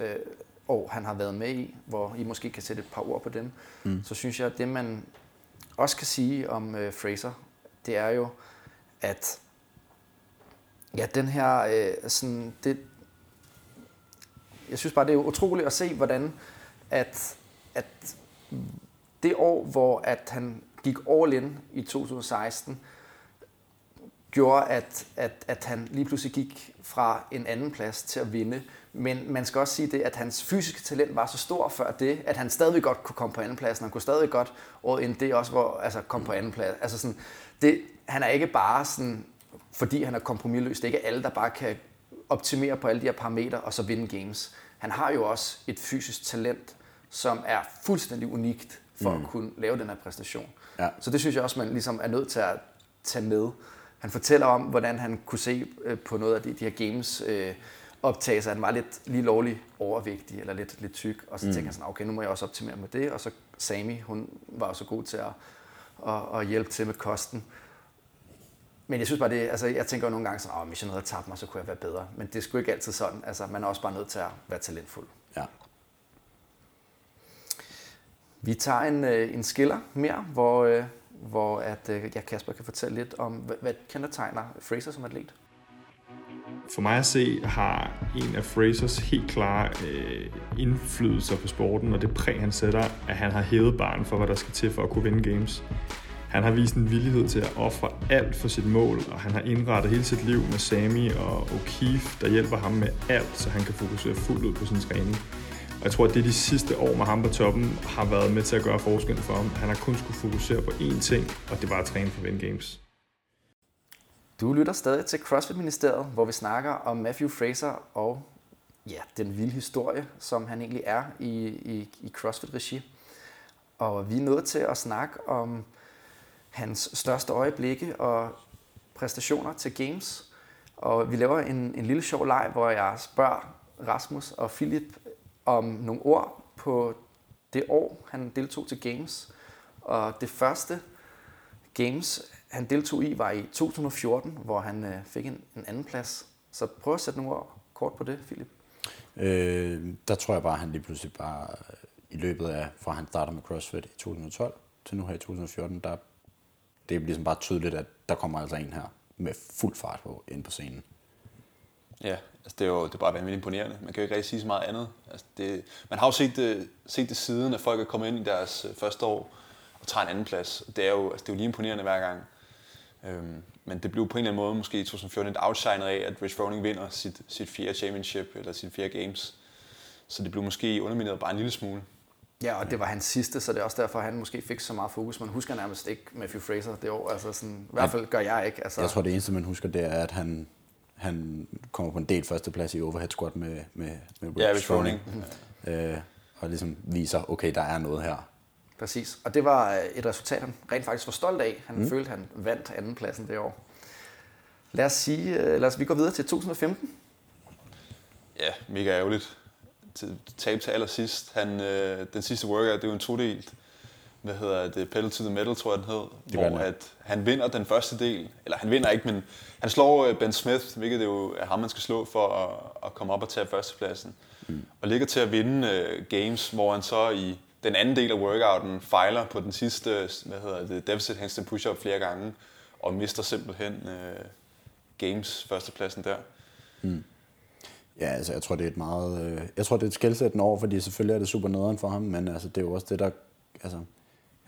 og han har været med i, hvor I måske kan sætte et par ord på dem, mm. så synes jeg, at det man også kan sige om uh, Fraser, det er jo, at ja, den her, uh, sådan, det, jeg synes bare, det er utroligt at se, hvordan at, at det år, hvor at han gik all in i 2016, gjorde, at, at, at han lige pludselig gik fra en anden plads til at vinde. Men man skal også sige det, at hans fysiske talent var så stor før det, at han stadig godt kunne komme på anden plads. Han kunne stadig godt året ind det også, hvor altså komme på anden plads. Altså sådan, det, han er ikke bare sådan, fordi han er kompromilløs. Det er ikke alle, der bare kan optimere på alle de her parametre og så vinde games. Han har jo også et fysisk talent, som er fuldstændig unikt for mm. at kunne lave den her præstation. Ja. Så det synes jeg også, man ligesom er nødt til at tage med. Han fortæller om, hvordan han kunne se øh, på noget af de, de her games øh, optagelser, han var lidt lige lovlig overvægtig eller lidt, lidt tyk, og så mm. tænker jeg sådan, okay, nu må jeg også optimere med det, og så Sami, hun var også god til at, at, at hjælpe til med kosten. Men jeg synes bare, det, altså, jeg tænker jo nogle gange sådan, hvis jeg havde tabt mig, så kunne jeg være bedre. Men det er sgu ikke altid sådan. Altså, man er også bare nødt til at være talentfuld.
Ja.
Vi tager en, øh, en skiller mere, hvor, øh, hvor at, øh, ja, Kasper kan fortælle lidt om, hvad, hvad kendetegner Fraser som atlet?
For mig at se har en af Frasers helt klare øh, indflydelser på sporten, og det præg han sætter, at han har hævet barn for, hvad der skal til for at kunne vinde games. Han har vist en villighed til at ofre alt for sit mål, og han har indrettet hele sit liv med Sami og O'Keefe, der hjælper ham med alt, så han kan fokusere fuldt ud på sin træning. Og jeg tror, at det de sidste år med ham på toppen har været med til at gøre forskel for ham. Han har kun skulle fokusere på én ting, og det var at træne for Win Games.
Du lytter stadig til CrossFit-ministeriet, hvor vi snakker om Matthew Fraser og ja, den vilde historie, som han egentlig er i, i, i CrossFit-regi. Og vi er nået til at snakke om hans største øjeblikke og præstationer til Games. Og vi laver en, en lille sjov leg, hvor jeg spørger Rasmus og Philip om nogle ord på det år, han deltog til Games. Og det første Games, han deltog i, var i 2014, hvor han øh, fik en, en anden plads. Så prøv at sætte nogle ord kort på det, Philip.
Øh, der tror jeg bare, at han lige pludselig bare i løbet af, fra han starter med CrossFit i 2012 til nu her i 2014, der det er ligesom bare tydeligt, at der kommer altså en her med fuld fart på ind på scenen.
Ja, altså det er jo det er bare vanvittigt imponerende. Man kan jo ikke rigtig sige så meget andet. Altså det, man har jo set det, set det siden, at folk er kommet ind i deres øh, første år og tager en anden plads. Det er jo, altså det er jo lige imponerende hver gang. Øhm, men det blev på en eller anden måde måske i 2014 et outshinet af, at Rich Froning vinder sit, sit fjerde championship eller sit fjerde games. Så det blev måske undermineret bare en lille smule.
Ja, og det var hans sidste, så det er også derfor, han måske fik så meget fokus. Man husker nærmest ikke Matthew Fraser det år. Altså sådan, I hvert fald gør jeg ikke. Altså.
Jeg tror, det eneste, man husker, det er, at han, han kommer på en del førsteplads i overhead squat med, med, med
Rich, ja, Rich Froning.
Øh, og ligesom viser, okay, der er noget her.
Præcis. Og det var øh, et resultat, han rent faktisk var stolt af. Han mm. følte, han vandt andenpladsen det år. Lad os sige, øh, lad os vi går videre til 2015.
Ja, mega ærgerligt tabe til allersidst. Han, øh, den sidste workout, det er jo en todelt, hvad hedder det, pedal to the metal, tror jeg den hed, det hvor at han vinder den første del, eller han vinder ikke, men han slår øh, Ben Smith, hvilket det jo er ham, man skal slå for at, at komme op og tage førstepladsen. Mm. Og ligger til at vinde uh, games, hvor han så i den anden del af workouten fejler på den sidste, hvad hedder det, deficit handstand push-up flere gange, og mister simpelthen uh, games førstepladsen der. Mm.
Ja, altså jeg tror, det er et meget... Øh, jeg tror, det er et skældsættende år, fordi selvfølgelig er det super nederen for ham, men altså, det er jo også det, der... Altså,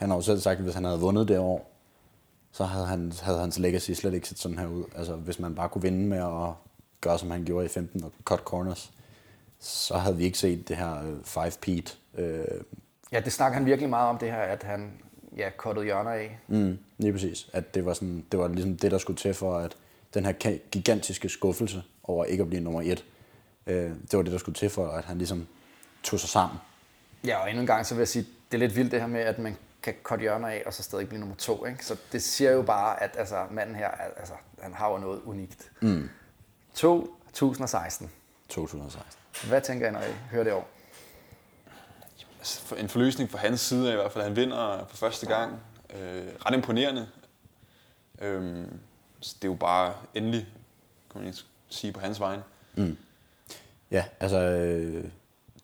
han har jo selv sagt, at hvis han havde vundet det år, så havde, han, havde hans legacy slet ikke set sådan her ud. Altså, hvis man bare kunne vinde med at gøre, som han gjorde i 15 og cut corners, så havde vi ikke set det her 5 øh, Pete. Øh.
Ja, det snakker han virkelig meget om, det her, at han ja, kottet hjørner af.
Mm, lige præcis. At det var, sådan, det var ligesom det, der skulle til for, at den her gigantiske skuffelse over ikke at blive nummer et, øh, det var det, der skulle til for, at han ligesom tog sig sammen.
Ja, og endnu en gang, så vil jeg sige, det er lidt vildt det her med, at man kan korte hjørner af, og så stadig blive nummer to. Ikke? Så det siger jo bare, at altså, manden her, altså, han har jo noget unikt. Mm. 2016.
2016.
Hvad tænker I, når I hører det år?
Altså, en forløsning fra hans side af i hvert fald. Han vinder for første gang. Øh, ret imponerende. Øhm, så det er jo bare endelig, kan man ikke sige på hans vegne.
Ja, altså øh,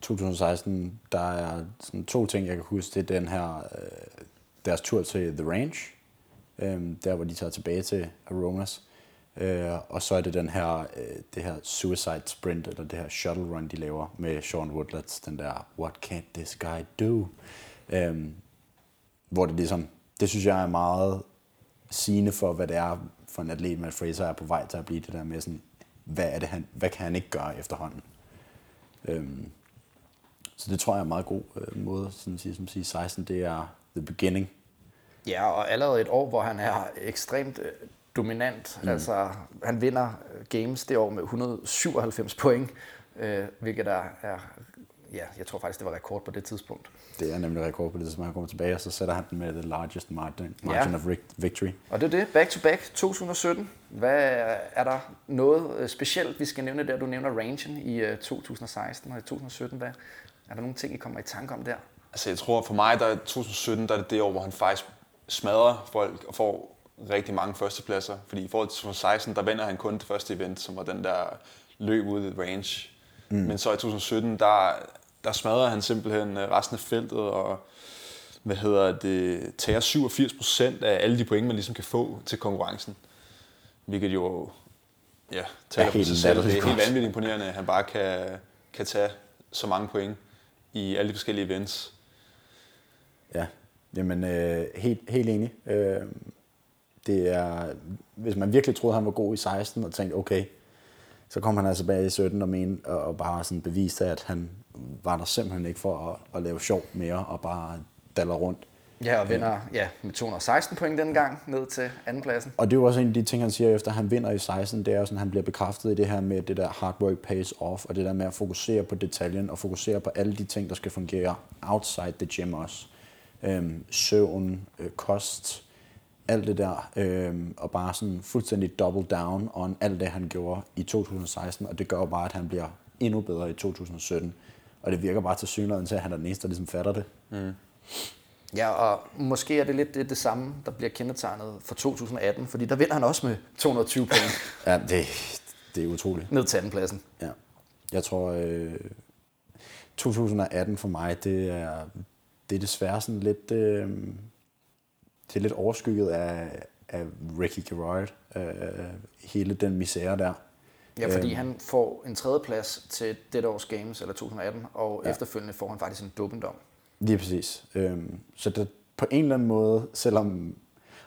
2016, der er sådan to ting, jeg kan huske. Det er den her, øh, deres tur til The Ranch, øh, der hvor de tager tilbage til Aromas. Øh, og så er det den her, øh, det her suicide sprint, eller det her shuttle run, de laver med Sean Woodlets, den der What can't this guy do? Øh, hvor det ligesom, det synes jeg er meget sigende for, hvad det er for en atlet, Matt Fraser er på vej til at blive det der med sådan, hvad, er det, han, hvad kan han ikke gøre efterhånden? Øhm, så det tror jeg er en meget god øh, måde, sådan at sige, som siger 16, det er the beginning.
Ja, og allerede et år, hvor han er ekstremt øh, dominant. Mm. Altså, han vinder øh, games det år med 197 point, øh, hvilket er, er, ja, jeg tror faktisk, det var rekord på det tidspunkt.
Det er nemlig rekord på det, som han kommer tilbage, og så sætter han den med the largest margin, margin
Ja.
of vic- victory.
Og det er det, back to back 2017. Hvad er der noget øh, specielt, vi skal nævne der? Du nævner rangen i øh, 2016 og i 2017. Hvad, er der nogle ting, I kommer i tanke om der?
Altså jeg tror for mig, der er 2017, der er det det år, hvor han faktisk smadrer folk og får rigtig mange førstepladser. Fordi i forhold til 2016, der vinder han kun det første event, som var den der løb ude i range. Mm. Men så i 2017, der, der smadrer han simpelthen øh, resten af feltet og hvad hedder det, tager 87 procent af alle de point, man ligesom kan få til konkurrencen. Hvilket jo ja, taler
Er
for
helt
sig selv. Det er helt vanvittigt imponerende, at han bare kan, kan tage så mange point i alle de forskellige events.
Ja, jamen øh, helt, helt enig. Øh, det er, hvis man virkelig troede, han var god i 16 og tænkte, okay, så kom han altså tilbage i 17 og, men, og, og bare sådan beviste, at han var der simpelthen ikke for at, at lave sjov mere og bare daller rundt.
Ja, og vinder ja, med 216 point den gang ned til andenpladsen.
Og det er jo også en af de ting, han siger efter, at han vinder i 16, det er jo sådan, at han bliver bekræftet i det her med det der hard work pays off, og det der med at fokusere på detaljen, og fokusere på alle de ting, der skal fungere outside the gym også. Øhm, søvn, øh, kost, alt det der, øhm, og bare sådan fuldstændig double down on alt det, han gjorde i 2016, og det gør jo bare, at han bliver endnu bedre i 2017. Og det virker bare til synligheden til, at han er den eneste, der ligesom fatter det.
Ja, og måske er det lidt det, det samme, der bliver kendetegnet for 2018, fordi der vinder han også med 220 point
Ja, det, det er utroligt.
ned til andenpladsen.
Ja. Jeg tror, øh, 2018 for mig, det er, det er desværre sådan lidt, øh, det er lidt overskygget af, af Ricky Gerard, øh, hele den misære der.
Ja, fordi
Øhm.
han får en tredjeplads til dette års Games, eller 2018, og ja. Efterfølgende får han faktisk en dopingdom.
Lige præcis. Øhm, så det, på en eller anden måde, selvom,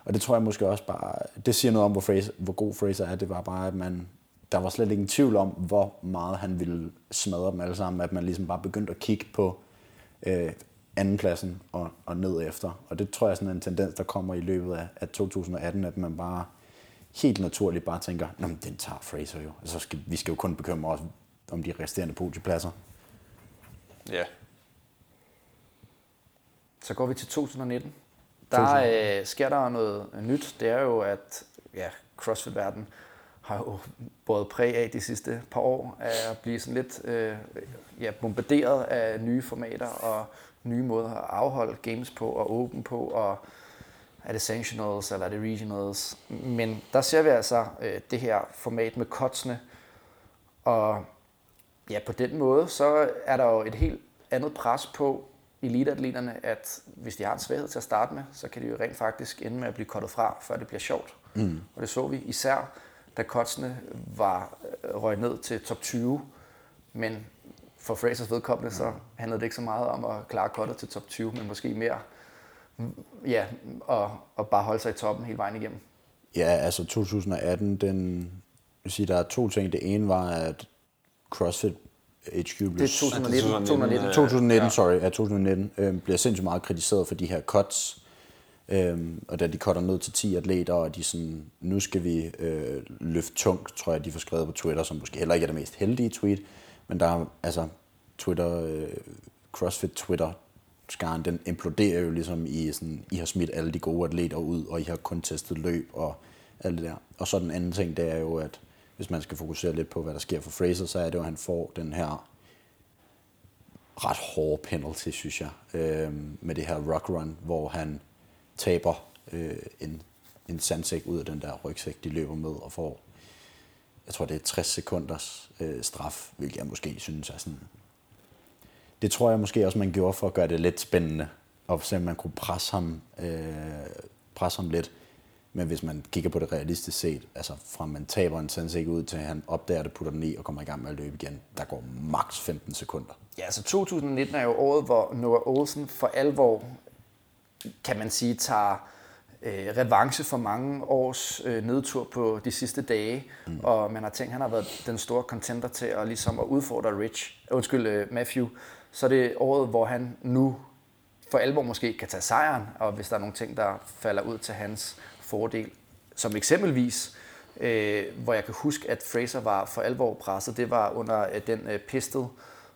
og det tror jeg måske også bare, det siger noget om, hvor, Fraser, hvor god Fraser er, det var bare, at man, der var slet ingen tvivl om, hvor meget han ville smadre dem alle sammen, at man ligesom bare begyndte at kigge på øh, andenpladsen og, og ned efter. Og det tror jeg er sådan en tendens, der kommer i løbet af, af 2018, at man bare helt naturligt bare tænker, Nå, men den tager Fraser jo. Altså, skal, vi skal jo kun bekymre os om de resterende podiepladser.
Ja,
så går vi til 2019. Der øh, sker der noget nyt. Det er jo, at ja, CrossFit-verden har jo båret præg af de sidste par år af at blive sådan lidt øh, ja, bombarderet af nye formater og nye måder at afholde games på og åbne på og er det sanctionals eller er det regionals. Men der ser vi altså øh, det her format med cutsene og ja, på den måde, så er der jo et helt andet pres på eliteatleterne, at hvis de har en svaghed til at starte med, så kan de jo rent faktisk ende med at blive kottet fra, før det bliver sjovt. Mm. Og det så vi især, da kotsene var øh, røget ned til top 20, men for Frasers vedkommende, så handlede det ikke så meget om at klare kottet til top 20, men måske mere mm, ja, og, og bare holde sig i toppen hele vejen igennem.
Ja, altså 2018, den, jeg vil sige, der er to ting. Det ene var, at CrossFit HQ blev...
Det er 2019.
2019,
2019.
øh,
2019, ja. sorry, ja, 2019, øh, bliver sindssygt meget kritiseret for de her cuts. Øhm, og da de cutter ned til 10 atleter, og de sådan, nu skal vi øh, løfte tungt, tror jeg, de får skrevet på Twitter, som måske heller ikke er det mest heldige tweet, men der er, altså, Twitter, øh, CrossFit Twitter, skaren, den imploderer jo ligesom i sådan, I har smidt alle de gode atleter ud, og I har kun testet løb og alt det der. Og så den anden ting, det er jo, at hvis man skal fokusere lidt på, hvad der sker for Fraser, så er det jo, at han får den her ret hårde penalty, synes jeg, øh, med det her rock run, hvor han taber øh, en, en sandsæk ud af den der rygsæk, de løber med, og får, jeg tror det er 60 sekunders øh, straf, hvilket jeg måske synes er sådan... Det tror jeg måske også, man gjorde for at gøre det lidt spændende, og se om man kunne presse ham, øh, presse ham lidt. Men hvis man kigger på det realistisk set, altså fra man taber en sandsæk ud til han opdager det, putter den i og kommer i gang med at løbe igen, der går maks 15 sekunder.
Ja, altså 2019 er jo året, hvor Noah Olsen for alvor, kan man sige, tager øh, revanche for mange års øh, nedtur på de sidste dage, mm. og man har tænkt, at han har været den store contender til at, ligesom at udfordre Rich, undskyld, øh, Matthew, så er det året, hvor han nu for alvor måske kan tage sejren, og hvis der er nogle ting, der falder ud til hans fordel, som eksempelvis, øh, hvor jeg kan huske, at Fraser var for alvor presset, det var under øh, den øh, pistol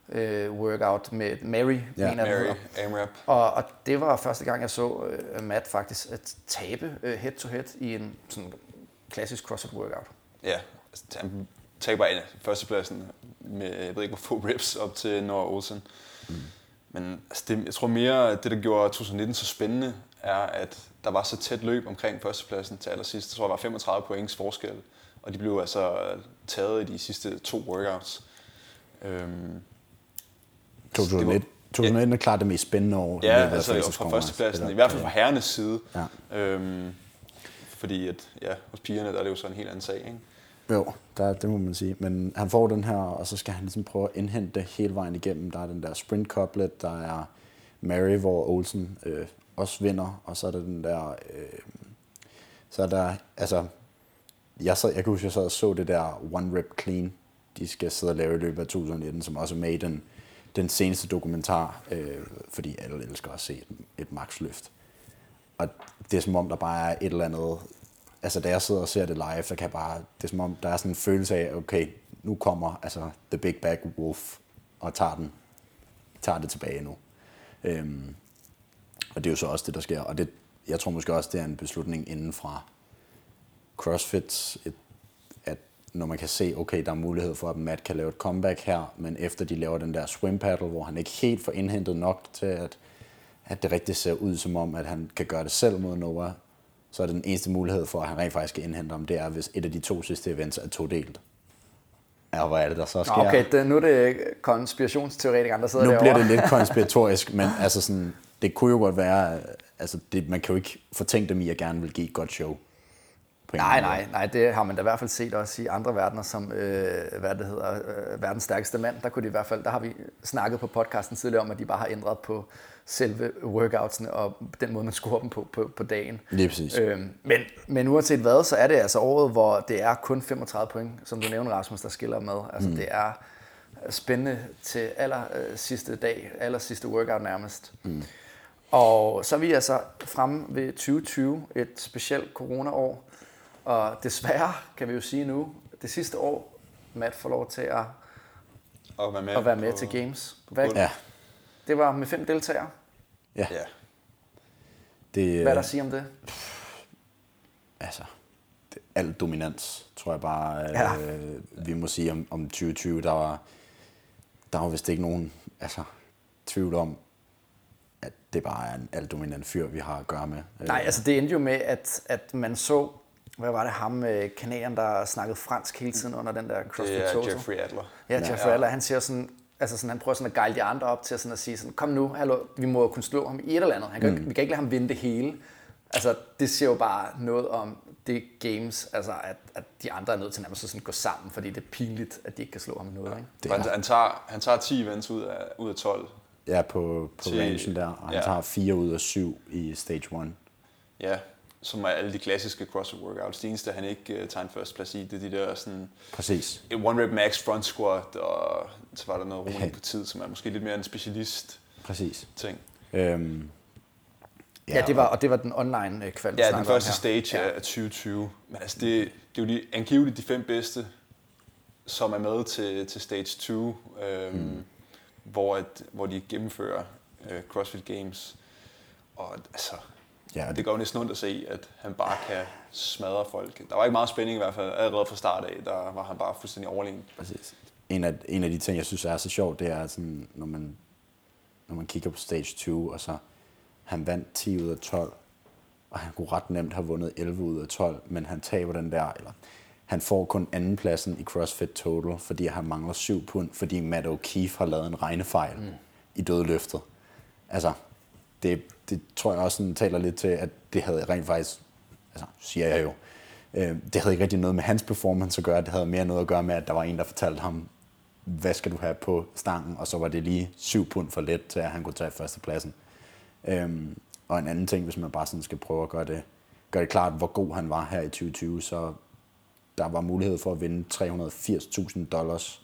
øh, workout med Mary,
Ja,
mener
Mary. AMRAP.
Og, og det var første gang, jeg så øh, Matt faktisk at tabe øh, head-to-head i en sådan klassisk CrossFit workout.
Ja, altså, han taber en førstepladsen med, jeg ved ikke hvor få reps op til Noah Olsen. Mm. Men altså, det, jeg tror mere, at det der gjorde 2019 så spændende, er, at der var så tæt løb omkring førstepladsen til allersidst. Jeg tror, der var 35 points forskel, og de blev altså taget i de sidste to workouts. Øhm,
2001, 2019 er klart det mest spændende år.
Ja, altså
Frasers
fra førstepladsen, i hvert fald fra herrenes side.
Ja.
Øhm, fordi at, ja, hos pigerne, der er det jo så en helt anden sag, ikke?
Jo, der, det må man sige. Men han får den her, og så skal han ligesom prøve at indhente det hele vejen igennem. Der er den der sprint couplet, der er Mary, hvor Olsen øh, også vinder, og så er der den der... Øh, så er der, altså, jeg, sad, jeg kan huske, jeg sad og så det der One Rep Clean, de skal sidde og lave i løbet af 2019, som også er med i den, den seneste dokumentar, øh, fordi alle elsker at se et, et maxløft. Og det er som om, der bare er et eller andet... Altså, da jeg sidder og ser det live, så kan jeg bare... Det er som om, der er sådan en følelse af, okay, nu kommer altså The Big Bag Wolf og tager, den, tager det tilbage nu. Øhm, og det er jo så også det, der sker. Og det, jeg tror måske også, det er en beslutning inden fra CrossFit, et, at når man kan se, okay, der er mulighed for, at Matt kan lave et comeback her, men efter de laver den der swim paddle, hvor han ikke helt får indhentet nok til, at, at det rigtig ser ud som om, at han kan gøre det selv mod Noah, så er det den eneste mulighed for, at han rent faktisk kan indhente ham, det er, hvis et af de to sidste events er to delt. Ja, hvad er det, der så sker?
Okay, det, nu er det konspirationsteoretikeren, der sidder
nu
derovre.
bliver det lidt konspiratorisk, men altså sådan, det kunne jo godt være, altså det, man kan jo ikke fortænke dem i at gerne vil give et godt show.
Nej, nej, nej, det har man da i hvert fald set også i andre verdener, som øh, hvad det hedder, øh, verdens stærkeste mand. Der kunne de i hvert fald, der har vi snakket på podcasten tidligere om, at de bare har ændret på selve workoutsene og den måde, man scorer dem på på, på dagen.
Lige præcis.
Øhm, men, men uanset hvad, så er det altså året, hvor det er kun 35 point, som du nævner, Rasmus, der skiller med. Altså mm. det er spændende til aller øh, sidste dag, aller sidste workout nærmest. Mm. Og så er vi altså fremme ved 2020, et specielt corona-år. Og desværre kan vi jo sige nu, det sidste år, Matt får lov til at,
Og være med,
at være med
på,
til Games. Hvad.
Ja,
det var med fem deltagere.
ja.
Ja.
Det,
Hvad er der at sige om det?
altså, det, alt dominans, tror jeg bare,
Ja.
ja. øh, vi må sige om, om 2020. Der var, der var vist ikke nogen altså, tvivl om, at det bare er en alt dominant fyr, vi har at gøre med.
Nej, altså det endte jo med, at, at man så, hvad var det ham, øh, kanadieren, der snakkede fransk hele tiden under den der CrossFit
Det er
Total?
Jeffrey Adler.
Ja, Jeffrey Adler, han siger sådan, altså sådan, han prøver sådan at guide de andre op til sådan at sige sådan, kom nu, hallo, vi må kunne slå ham i et eller andet. Han kan mm. ikke, vi kan ikke lade ham vinde det hele. Altså, det siger jo bare noget om det games, altså at, at de andre er nødt til nærmest at sådan gå sammen, fordi det er pinligt, at de ikke kan slå ham i noget. Ikke?
Det
Han, han, tager, han tager 10 events ud af, ud af 12.
ja, på, på
Til-
rangen der, og han
ja.
tager 4 ud af 7 i stage 1.
Ja, som er alle de klassiske CrossFit workouts. Det eneste, han ikke uh, tager en førsteplads i, det er de der sådan
Præcis.
et one rep max front squat, og så var der noget roning på tid, som er måske lidt mere en specialist
Præcis.
ting.
Øhm,
Ja, det var, og det var den online øh, kval,
Ja, den første stage
Ja.
ja. af 2020. Men altså, det, det er jo de, angiveligt de fem bedste, som er med til, til stage 2, øhm, mm. Hvor, at, hvor de gennemfører øh, CrossFit Games. Og altså,
Ja,
ja, det gør jo næsten ondt at se, at han bare kan smadre folk. Der var ikke meget spænding i hvert fald. Allerede fra start af, der var han bare fuldstændig overlegen.
Præcis. En af, en af de ting, jeg synes er så sjovt, det er sådan, når man, når man kigger på stage 2, og så han vandt 10 ud af 12, og han kunne ret nemt have vundet 11 ud af 12, men han taber den der, eller han får kun andenpladsen i CrossFit Total, fordi han mangler 7 pund, fordi Matt O'Keefe har lavet en regnefejl mm. i dødløftet. Altså, det, det tror jeg også sådan, taler lidt til, at det havde rent faktisk, altså siger jeg jo, øh, det havde ikke rigtig noget med hans performance at gøre, det havde mere noget at gøre med, at der var en, der fortalte ham, hvad skal du have på stangen, og så var det lige 7 pund for let til, at han kunne tage førstepladsen. Øhm, og en anden ting, hvis man bare sådan skal prøve at gøre det, gøre det klart, hvor god han var her i 2020, så der var mulighed for at vinde 380.000 dollars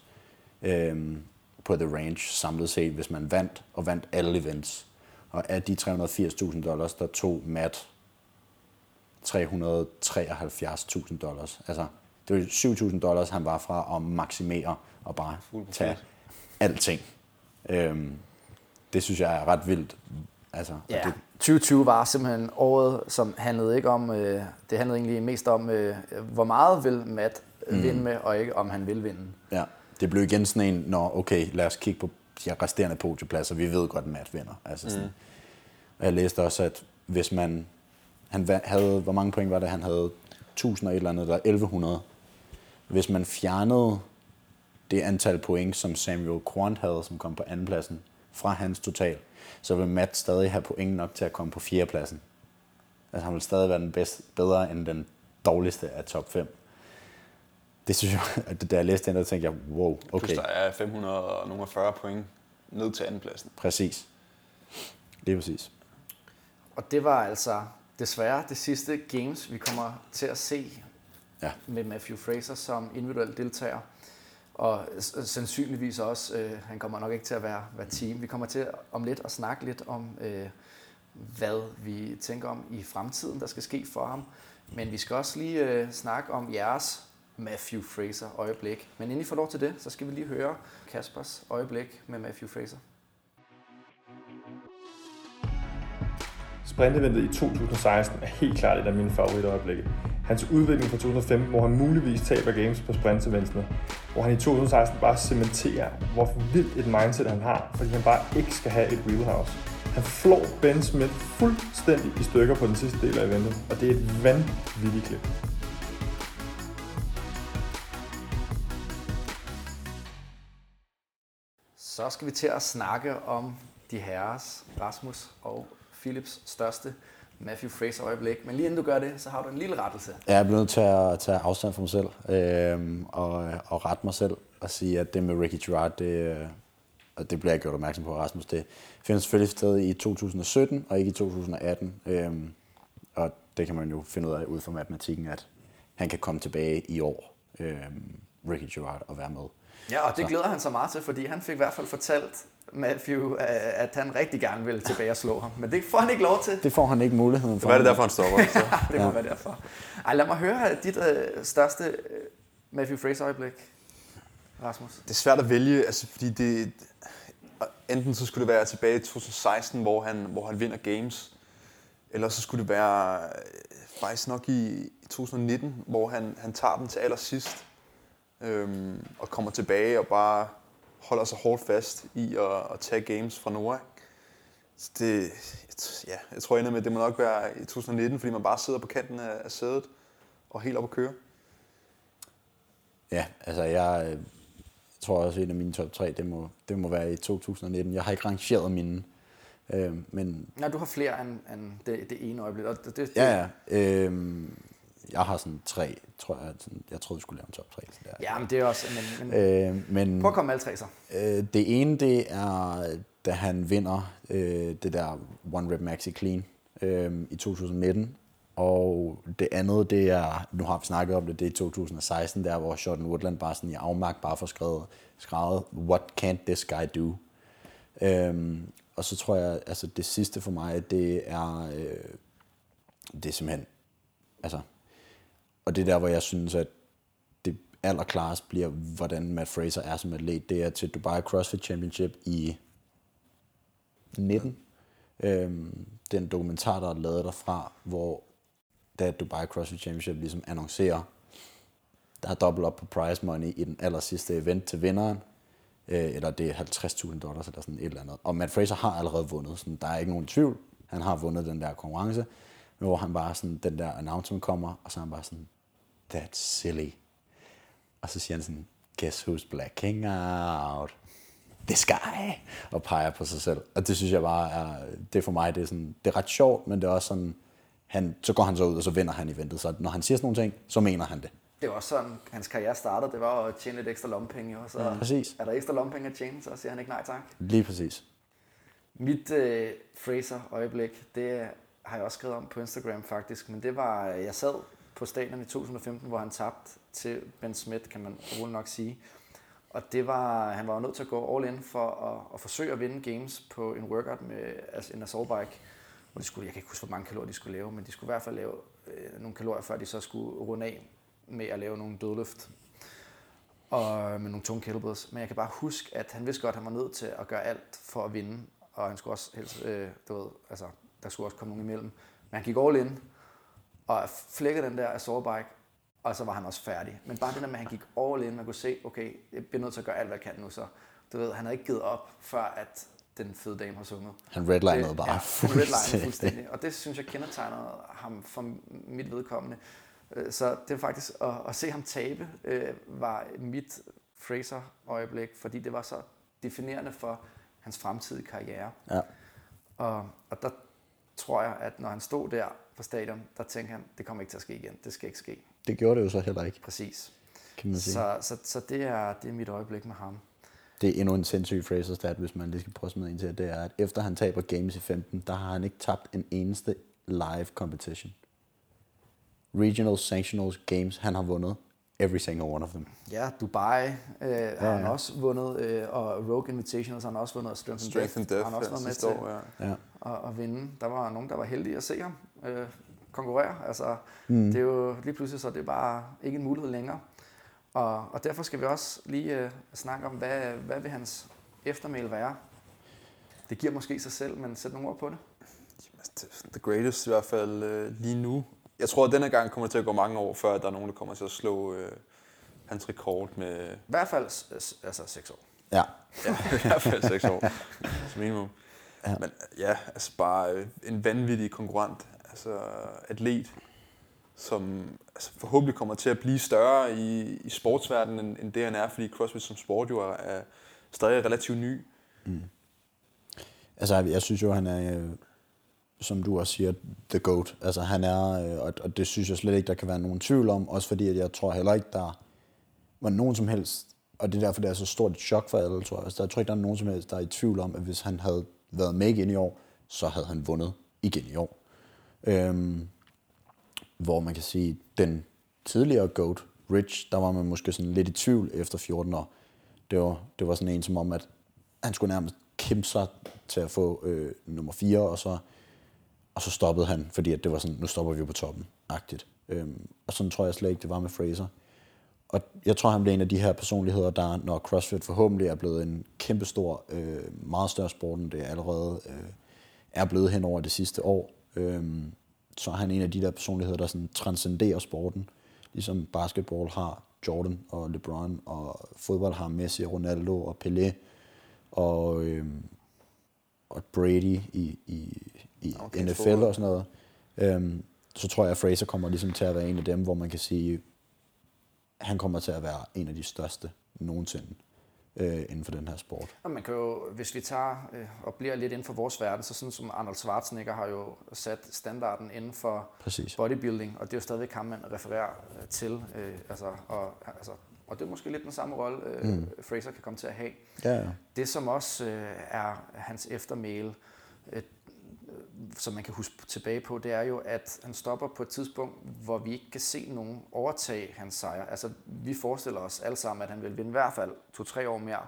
øhm, på The Range samlet set, hvis man vandt, og vandt alle events. Og af de 380.000 dollars, der tog Matt 373.000 dollars. Altså, det var 7.000 dollars, han var fra at maksimere og bare tage alting. Øhm, det synes jeg er ret vildt. Altså,
Ja,
det,
2020 var simpelthen året, som handlede ikke om, øh, det handlede egentlig mest om, øh, hvor meget vil Matt mm. vinde med, og ikke om han vil vinde.
ja, det blev igen sådan en, når okay, lad os kigge på de resterende podiepladser. Vi ved godt, at Matt vinder. Altså sådan. Mm. Og jeg læste også, at hvis man han havde, hvor mange point var det, han havde? 1000 og et eller andet, eller 1100. Hvis man fjernede det antal point, som Samuel Quant havde, som kom på andenpladsen, fra hans total, så vil Matt stadig have point nok til at komme på fjerdepladsen. Altså han vil stadig være den bedste, bedre end den dårligste af top 5. Det synes jeg, at da jeg læste den, der tænkte jeg, wow,
Plus
okay,
der er 540 point ned til andenpladsen.
præcis. Lige præcis.
Og det var altså desværre det sidste games, vi kommer til at se
Ja.
med Matthew Fraser som individuel deltager. Og sandsynligvis også, øh, han kommer nok ikke til at være, være team. Vi kommer til om lidt at snakke lidt om, øh, hvad vi tænker om i fremtiden, der skal ske for ham. Men vi skal også lige øh, snakke om jeres Matthew Fraser øjeblik. Men inden I får lov til det, så skal vi lige høre Kaspers øjeblik med Matthew Fraser.
Sprinteventet i 2016 er helt klart et af mine favoritøjeblikke. Hans udvikling fra 2015, hvor han muligvis taber games på sprinteventsene, hvor han i 2016 bare cementerer, hvor vildt et mindset han har, fordi han bare ikke skal have et wheelhouse. Han flår Ben Smith fuldstændig i stykker på den sidste del af eventet, og det er et vanvittigt klip.
Så skal vi til at snakke om de herres, Rasmus og Philips største Matthew Fraser øjeblik. Men lige inden du gør det, så har du en lille rettelse.
Jeg er blevet nødt til at tage afstand fra mig selv øh, og, og rette mig selv og sige, at det med Ricky Gerard, det, øh, og det bliver jeg gjort opmærksom på, Rasmus, det finder selvfølgelig sted i 2017 og ikke i 2018. Øh, og det kan man jo finde ud af ud fra matematikken, at han kan komme tilbage i år, øh, Ricky Gerard, og være med.
Ja, og det glæder han sig meget til, fordi han fik i hvert fald fortalt Matthew, øh, at han rigtig gerne ville tilbage og slå ham. Men det får han ikke lov til.
Det får han ikke muligheden for.
Hvad er det derfor, han stopper? Så.
Det må være derfor. Ej, lad mig høre dit øh, største øh, Matthew Fraser øjeblik, Rasmus.
Det er svært at vælge, altså, fordi det, enten så skulle det være tilbage i 2016, hvor han, hvor han vinder games, eller så skulle det være øh, faktisk nok i, i 2019, hvor han, han tager den til allersidst, øhm, og kommer tilbage og bare holder sig hårdt fast i at, at tage games fra Nora. Så det, ja, jeg tror ender med, at det må nok være i 2019, fordi man bare sidder på kanten af, af sædet og helt op at køre.
Ja, altså jeg, øh, tror også, at en af mine top 3, det må, det må være i 2019. Jeg har ikke rangeret mine, øh, men
Nej, du har flere end, end det, det ene øjeblik. Og det, det,
ja, ja. Øh, jeg har sådan tre, tror jeg. Sådan, jeg troede, du skulle lave en top 3. Så der.
Ja, men det er også... Men, men,
Øh, men
prøv at komme alle tre så.
øh, det ene, det er, da han vinder øh, det der One Rep Maxi Clean øh, i 2019. Og det andet, det er, nu har vi snakket om det, det er i 2016, der hvor Jordan Woodland bare sådan i afmagt bare får skrevet, skrevet What can't this guy do? Øhm, og så tror jeg, altså det sidste for mig, det er, øh, det er simpelthen, altså, og det er der, hvor jeg synes, at det allerklarest bliver, hvordan Matt Fraser er som atlet. Det er til Dubai CrossFit Championship i 19. Øhm, den dokumentar, der er lavet derfra, hvor da Dubai CrossFit Championship ligesom annoncerer, der er dobbelt op på prize money i den aller sidste event til vinderen, øh, eller det er 50.000 dollars eller sådan et eller andet. Og Matt Fraser har allerede vundet, så der er ikke nogen tvivl. Han har vundet den der konkurrence, men hvor han bare sådan, den der announcement kommer, og så er han bare sådan, that's silly. Og så siger han sådan, guess who's blacking out? This guy! Og peger på sig selv. Og det synes jeg bare er, det for mig, det er, sådan, det er ret sjovt, men det er også sådan, han, så går han så ud, og så vinder han eventet. Så når han siger sådan nogle ting, så mener han det.
Det var også sådan, hans karriere startede. Det var at tjene lidt ekstra lompenge. Og så
Ja, præcis.
er der ekstra lompenge at tjene, så siger han ikke nej tak.
Lige præcis.
Mit øh, Fraser-øjeblik, det har jeg også skrevet om på Instagram faktisk, men det var, jeg sad på stadion i 2015, hvor han tabte til Ben Smith, kan man roligt nok sige. Og det var, han var jo nødt til at gå all in for at, at forsøge at vinde games på en workout med altså en assault bike. Hvor de skulle, jeg kan ikke huske, hvor mange kalorier de skulle lave, men de skulle i hvert fald lave øh, nogle kalorier, før de så skulle runde af med at lave nogle dødløft og øh, med nogle tunge kettlebells. Men jeg kan bare huske, at han vidste godt, at han var nødt til at gøre alt for at vinde. Og han skulle også helst, øh, du ved, altså, der skulle også komme nogen imellem. Men han gik all in og flækkede den der assault bike, og så var han også færdig. Men bare det der med, at han gik all in, man kunne se, okay, jeg bliver nødt til at gøre alt, hvad jeg kan nu. Så du ved, han havde ikke givet op, før at den fede dame har sunget.
Han redlinede
Det-
bare
ja, han redlinede
fuldstændig.
fuldstændig. Og det synes jeg kendetegner ham for mit vedkommende. Øh, Så det var faktisk at, at se ham tabe, øh, var mit Fraser-øjeblik, fordi det var så definerende for hans fremtidige karriere.
Ja.
Og, og der tror jeg, at når han stod der på stadion, der tænkte han, det kommer ikke til at ske igen. Det skal ikke ske.
Det gjorde det jo så heller ikke,
Præcis.
kan man sige.
Så, så, så det, er, det er mit øjeblik med ham.
Det er endnu en sindssyg Fraser stat, hvis man lige skal prøve at smide en til, det er, at efter han taber games i 15, der har han ikke tabt en eneste live competition. Regional Sanctionals Games, han har vundet every single one of them.
Ja, Dubai øh, ja, har han også vundet, øh, og Rogue Invitationals har han også vundet, og Strength, and
Strength and
Depth
Death
har han også været med til
år, ja.
Ja.
at, at vinde. Der var nogen, der var heldige at se ham øh, konkurrere. Altså, mm. Det er jo lige pludselig, så det er bare ikke en mulighed længere. Og, og derfor skal vi også lige øh, snakke om, hvad, hvad vil hans eftermæl være? Det giver måske sig selv, men sæt nogle ord på det.
The greatest i hvert fald øh, lige nu. Jeg tror, at denne gang kommer det til at gå mange år, før der er nogen, der kommer til at slå øh, hans rekord med
I hvert fald altså seks år.
Ja,
ja, i hvert fald 6 år som minimum.
Ja.
Men ja, altså bare øh, en vanvittig konkurrent, altså atlet, som altså, forhåbentlig kommer til at blive større i, i sportsverdenen, end, end det han er, fordi CrossFit som sport jo er, er stadig relativt ny.
altså jeg synes jo, han er, øh, som du også siger, the GOAT. Altså han er, øh, og, og det synes jeg slet ikke, der kan være nogen tvivl om, også fordi at jeg tror heller ikke, der var nogen som helst, og det er derfor, det er så stort et chok for alle, tror jeg. Altså, jeg tror ikke, der er nogen som helst, der er i tvivl om, at hvis han havde været med igen i år, så havde han vundet igen i år. Øhm, hvor man kan sige, den tidligere GOAT, Rich, der var man måske sådan lidt i tvivl efter 14 år. Det var, det var sådan en som om, at han skulle nærmest kæmpe sig til at få øh, nummer 4, og så, og så stoppede han, fordi at det var sådan, nu stopper vi på toppen, agtigt. Øhm, og sådan tror jeg slet ikke, det var med Fraser. Og jeg tror, han blev en af de her personligheder, der, når CrossFit forhåbentlig er blevet en kæmpestor, øh, meget større sport, end det allerede øh, er blevet hen over det sidste år, øh, så er han en af de der personligheder, der sådan transcenderer sporten. Ligesom basketball har Jordan og LeBron, og fodbold har Messi, Ronaldo og Pelé, og, øh, og Brady i, i, i
Okay,
NFL
fodbold.
og sådan noget. Øhm, så tror jeg, at Fraser kommer ligesom til at være en af dem, hvor man kan sige, han kommer til at være en af de største nogensinde øh, inden for den her sport.
Og man kan jo, hvis vi tager øh, og bliver lidt inden for vores verden, så sådan som Arnold Schwarzenegger har jo sat standarden inden for
Præcis.
bodybuilding, og det er jo stadigvæk ham, man refererer øh, til. Øh, altså, og, altså, og det er måske lidt den samme rolle, øh, mm. Fraser kan komme til at have.
Ja.
Det, som også øh, er hans eftermæle, øh, som man kan huske tilbage på, det er jo, at han stopper på et tidspunkt, hvor vi ikke kan se nogen overtage hans sejr. Altså, vi forestiller os alle sammen, at han vil vinde i hvert fald to-tre år mere.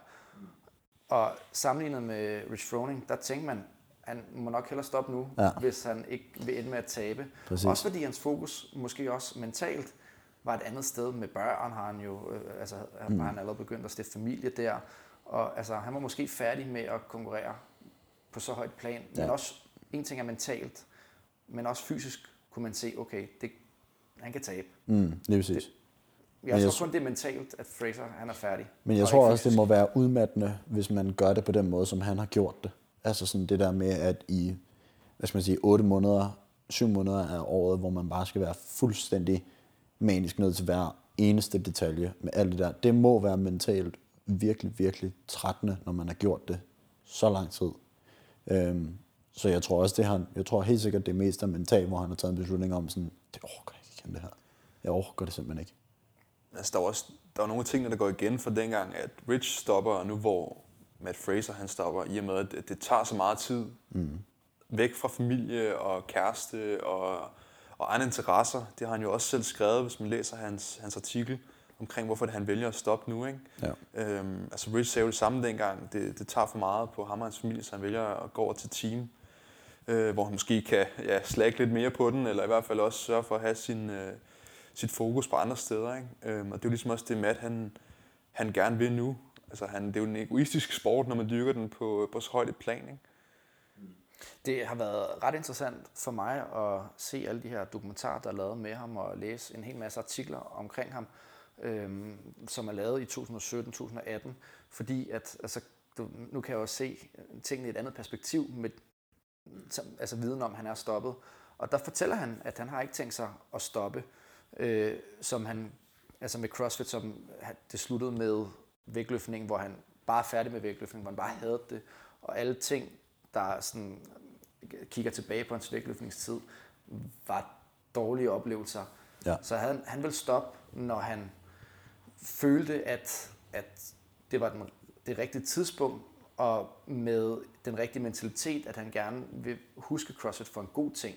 Og sammenlignet med Rich Froning, der tænkte man, han må nok hellere stoppe nu,
Ja.
hvis han ikke vil ende med at tabe.
Præcis.
Også fordi hans fokus måske også mentalt var et andet sted. Med børn har han jo, øh, altså mm. har han allerede begyndt at stifte familie der. Og altså, han var måske færdig med at konkurrere på så højt plan. Ja. Men også, en ting er mentalt, men også fysisk kunne man se, okay, det, han kan tabe.
Mm, lige præcis.
Jeg
jeg
tror
tror-
kun, det er mentalt, at Fraser han er færdig.
Men jeg
og
tror også, det må være udmattende, hvis man gør det på den måde, som han har gjort det. Altså sådan det der med, at i, hvad skal man sige, 8 måneder, 7 måneder af året, hvor man bare skal være fuldstændig manisk ned til hver eneste detalje med alt det der. Det må være mentalt virkelig, virkelig trættende, når man har gjort det så lang tid. Øhm, så jeg tror også, det han, jeg tror helt sikkert, det er mest er mentalt, hvor han har taget en beslutning om sådan, det orker jeg ikke igen det her. Jeg orker det simpelthen ikke.
Altså, der er også der er nogle tingene, der går igen fra dengang, at Rich stopper, og nu hvor Matt Fraser han stopper, i og med, at det, det tager så meget tid mm. væk fra familie og kæreste og, og andre interesser. Det har han jo også selv skrevet, hvis man læser hans, hans artikel omkring, hvorfor det, han vælger at stoppe nu. Ikke?
Ja.
Øhm, altså Rich sagde jo det samme dengang. Det, det tager for meget på ham og hans familie, så han vælger at gå over til team, øh, hvor han måske kan ja, slække lidt mere på den, eller i hvert fald også sørge for at have sin, øh, sit fokus på andre steder. Ikke? Øh, og det er jo ligesom også det, Matt han, han gerne vil nu. Altså, han, det er jo en egoistisk sport, når man dyrker den på, på så højt et plan. Ikke?
Det har været ret interessant for mig at se alle de her dokumentarer, der er lavet med ham, og læse en hel masse artikler omkring ham, øhm, som er lavet i 2017-2018, fordi at, altså, du, nu kan jeg jo se tingene i et andet perspektiv, med, som, altså viden om, at han er stoppet. Og der fortæller han, at han har ikke tænkt sig at stoppe, øh, som han, altså med CrossFit, som det sluttede med vægtløftning, hvor han bare er færdig med vægtløftning, hvor han bare havde det, og alle ting, der sådan kigger tilbage på hans vægtløftningstid, var dårlige oplevelser.
Ja.
Så han, han ville stoppe, når han følte, at, at det var den, det rigtige tidspunkt, og med den rigtige mentalitet, at han gerne vil huske CrossFit for en god ting.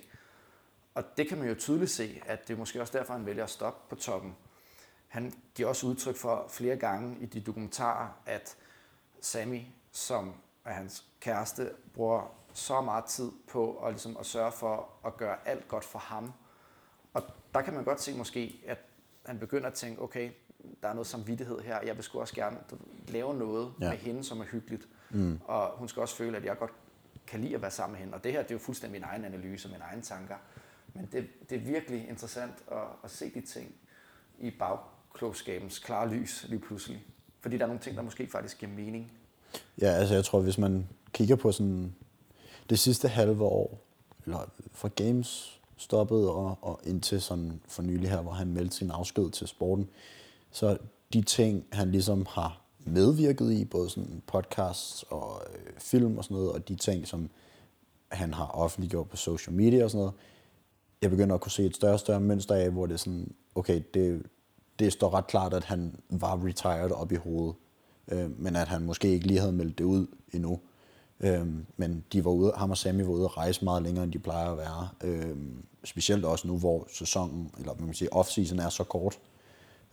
Og det kan man jo tydeligt se, at det er måske også derfor, han vælger at stoppe på toppen. Han giver også udtryk for flere gange i de dokumentarer, at Sammy, som er hans kæreste, bruger så meget tid på at, ligesom, at sørge for at gøre alt godt for ham. Og der kan man godt se måske, at han begynder at tænke, okay, der er noget samvittighed her. Jeg vil sgu også gerne lave noget
ja.
med hende, som er hyggeligt. Mm. Og hun skal også føle, at jeg godt kan lide at være sammen med hende. Og det her, det er jo fuldstændig min egen analyse og mine egne tanker. Men det, det er virkelig interessant at, at se de ting i bagklogskabens klare lys lige pludselig. Fordi der er nogle ting, der måske faktisk giver mening.
Ja, altså jeg tror, hvis man kigger på sådan det sidste halve år, eller fra Games stoppet og, og indtil sådan for nylig her, hvor han meldte sin afsked til sporten, så de ting, han ligesom har medvirket i, både sådan podcasts og øh, film og sådan noget, og de ting, som han har offentliggjort på social media og sådan noget, jeg begynder at kunne se et større og større mønster af, hvor det er sådan, okay, det, det står ret klart, at han var retired op i hovedet, øh, men at han måske ikke lige havde meldt det ud endnu. Øh, men de var ude, ham og Sammy var ude at rejse meget længere, end de plejer at være. Øh, specielt også nu, hvor sæsonen, eller man kan sige, off-season er så kort.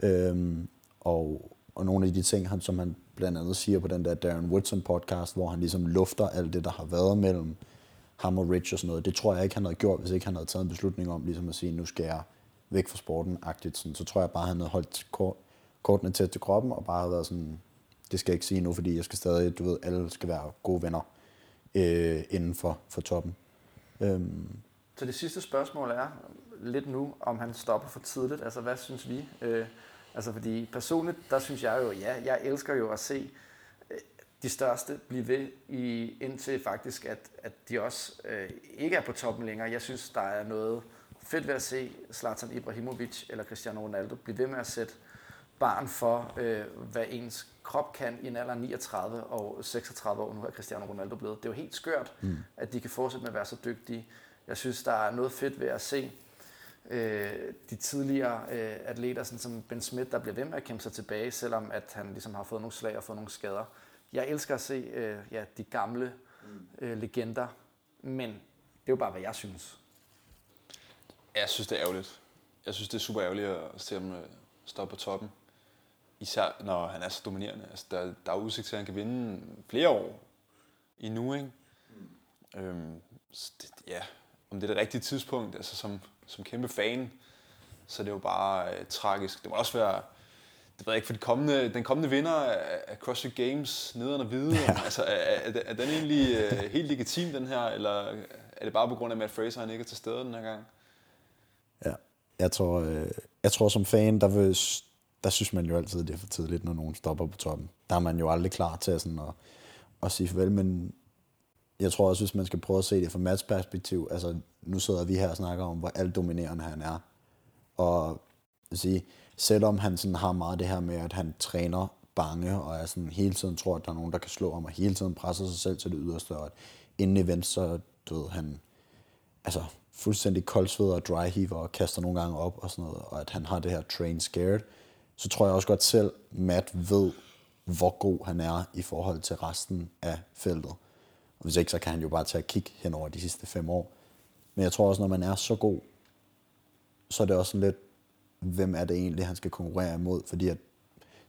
Øh, og, og nogle af de ting, han, som han blandt andet siger på den der Darren Woodson podcast, hvor han ligesom lufter alt det, der har været mellem ham og Rich og sådan noget. Det tror jeg ikke, han havde gjort, hvis ikke han havde taget en beslutning om ligesom at sige, nu skal jeg væk fra sporten, agtigt. Sådan. Så tror jeg bare, han havde holdt kort, kortene tæt til kroppen, og bare havde været sådan, det skal jeg ikke sige nu, fordi jeg skal stadig, du ved, alle skal være gode venner øh, inden for, for toppen. Øhm,
Så det sidste spørgsmål er lidt nu, om han stopper for tidligt. Altså, hvad synes vi? Øh, altså, fordi personligt, der synes jeg jo, ja, jeg elsker jo at se øh, de største blive ved i, indtil faktisk, at, at de også øh, ikke er på toppen længere. Jeg synes, der er noget fedt ved at se Zlatan Ibrahimovic eller Cristiano Ronaldo blive ved med at sætte barn for, øh, hvad ens krop kan i en alder af 39 og 36 år. Nu er Cristiano Ronaldo blevet. Det er jo helt skørt, mm. at de kan fortsætte med at være så dygtige. Jeg synes, der er noget fedt ved at se øh, de tidligere øh, atleter, sådan som Ben Smith, der bliver ved med at kæmpe sig tilbage, selvom at han ligesom har fået nogle slag og fået nogle skader. Jeg elsker at se øh, ja, de gamle øh, legender, men det er jo bare, hvad jeg synes.
Jeg synes, det er ærgerligt. Jeg synes, det er super ærgerligt at se ham øh, stoppe på toppen. især når han er så dominerende. Altså, der, der er udsigt til, at han kan vinde flere år i nu, ikke? Mm. Øhm, det, ja, om det er det rigtige tidspunkt, altså som, som kæmpe fan, så det jo bare øh, tragisk. Det må også være, det ved jeg ikke, for de kommende, den kommende vinder af, CrossFit Games, nederen og hvide, ja. altså er, er, den egentlig øh, helt legitim, den her, eller er det bare på grund af, at Matt Fraser han ikke er til stede den her gang?
Ja, jeg tror, øh, jeg tror som fan, der, vil, der synes man jo altid, det er for tidligt, når nogen stopper på toppen. Der er man jo aldrig klar til sådan at, at sige farvel, men jeg tror også, hvis man skal prøve at se det fra Mats perspektiv, altså nu sidder vi her og snakker om, hvor aldominerende han er. Og sige, selvom han sådan har meget det her med, at han træner bange, og er sådan hele tiden tror, at der er nogen, der kan slå ham, og hele tiden presser sig selv til det yderste, og at inden event, så du ved, han altså, fuldstændig koldsved og dry heaver og kaster nogle gange op og sådan noget, og at han har det her train scared, så tror jeg også godt selv, Matt ved, hvor god han er i forhold til resten af feltet. Og hvis ikke, så kan han jo bare tage at kigge hen over de sidste fem år. Men jeg tror også, når man er så god, så er det også sådan lidt, hvem er det egentlig, han skal konkurrere imod? Fordi at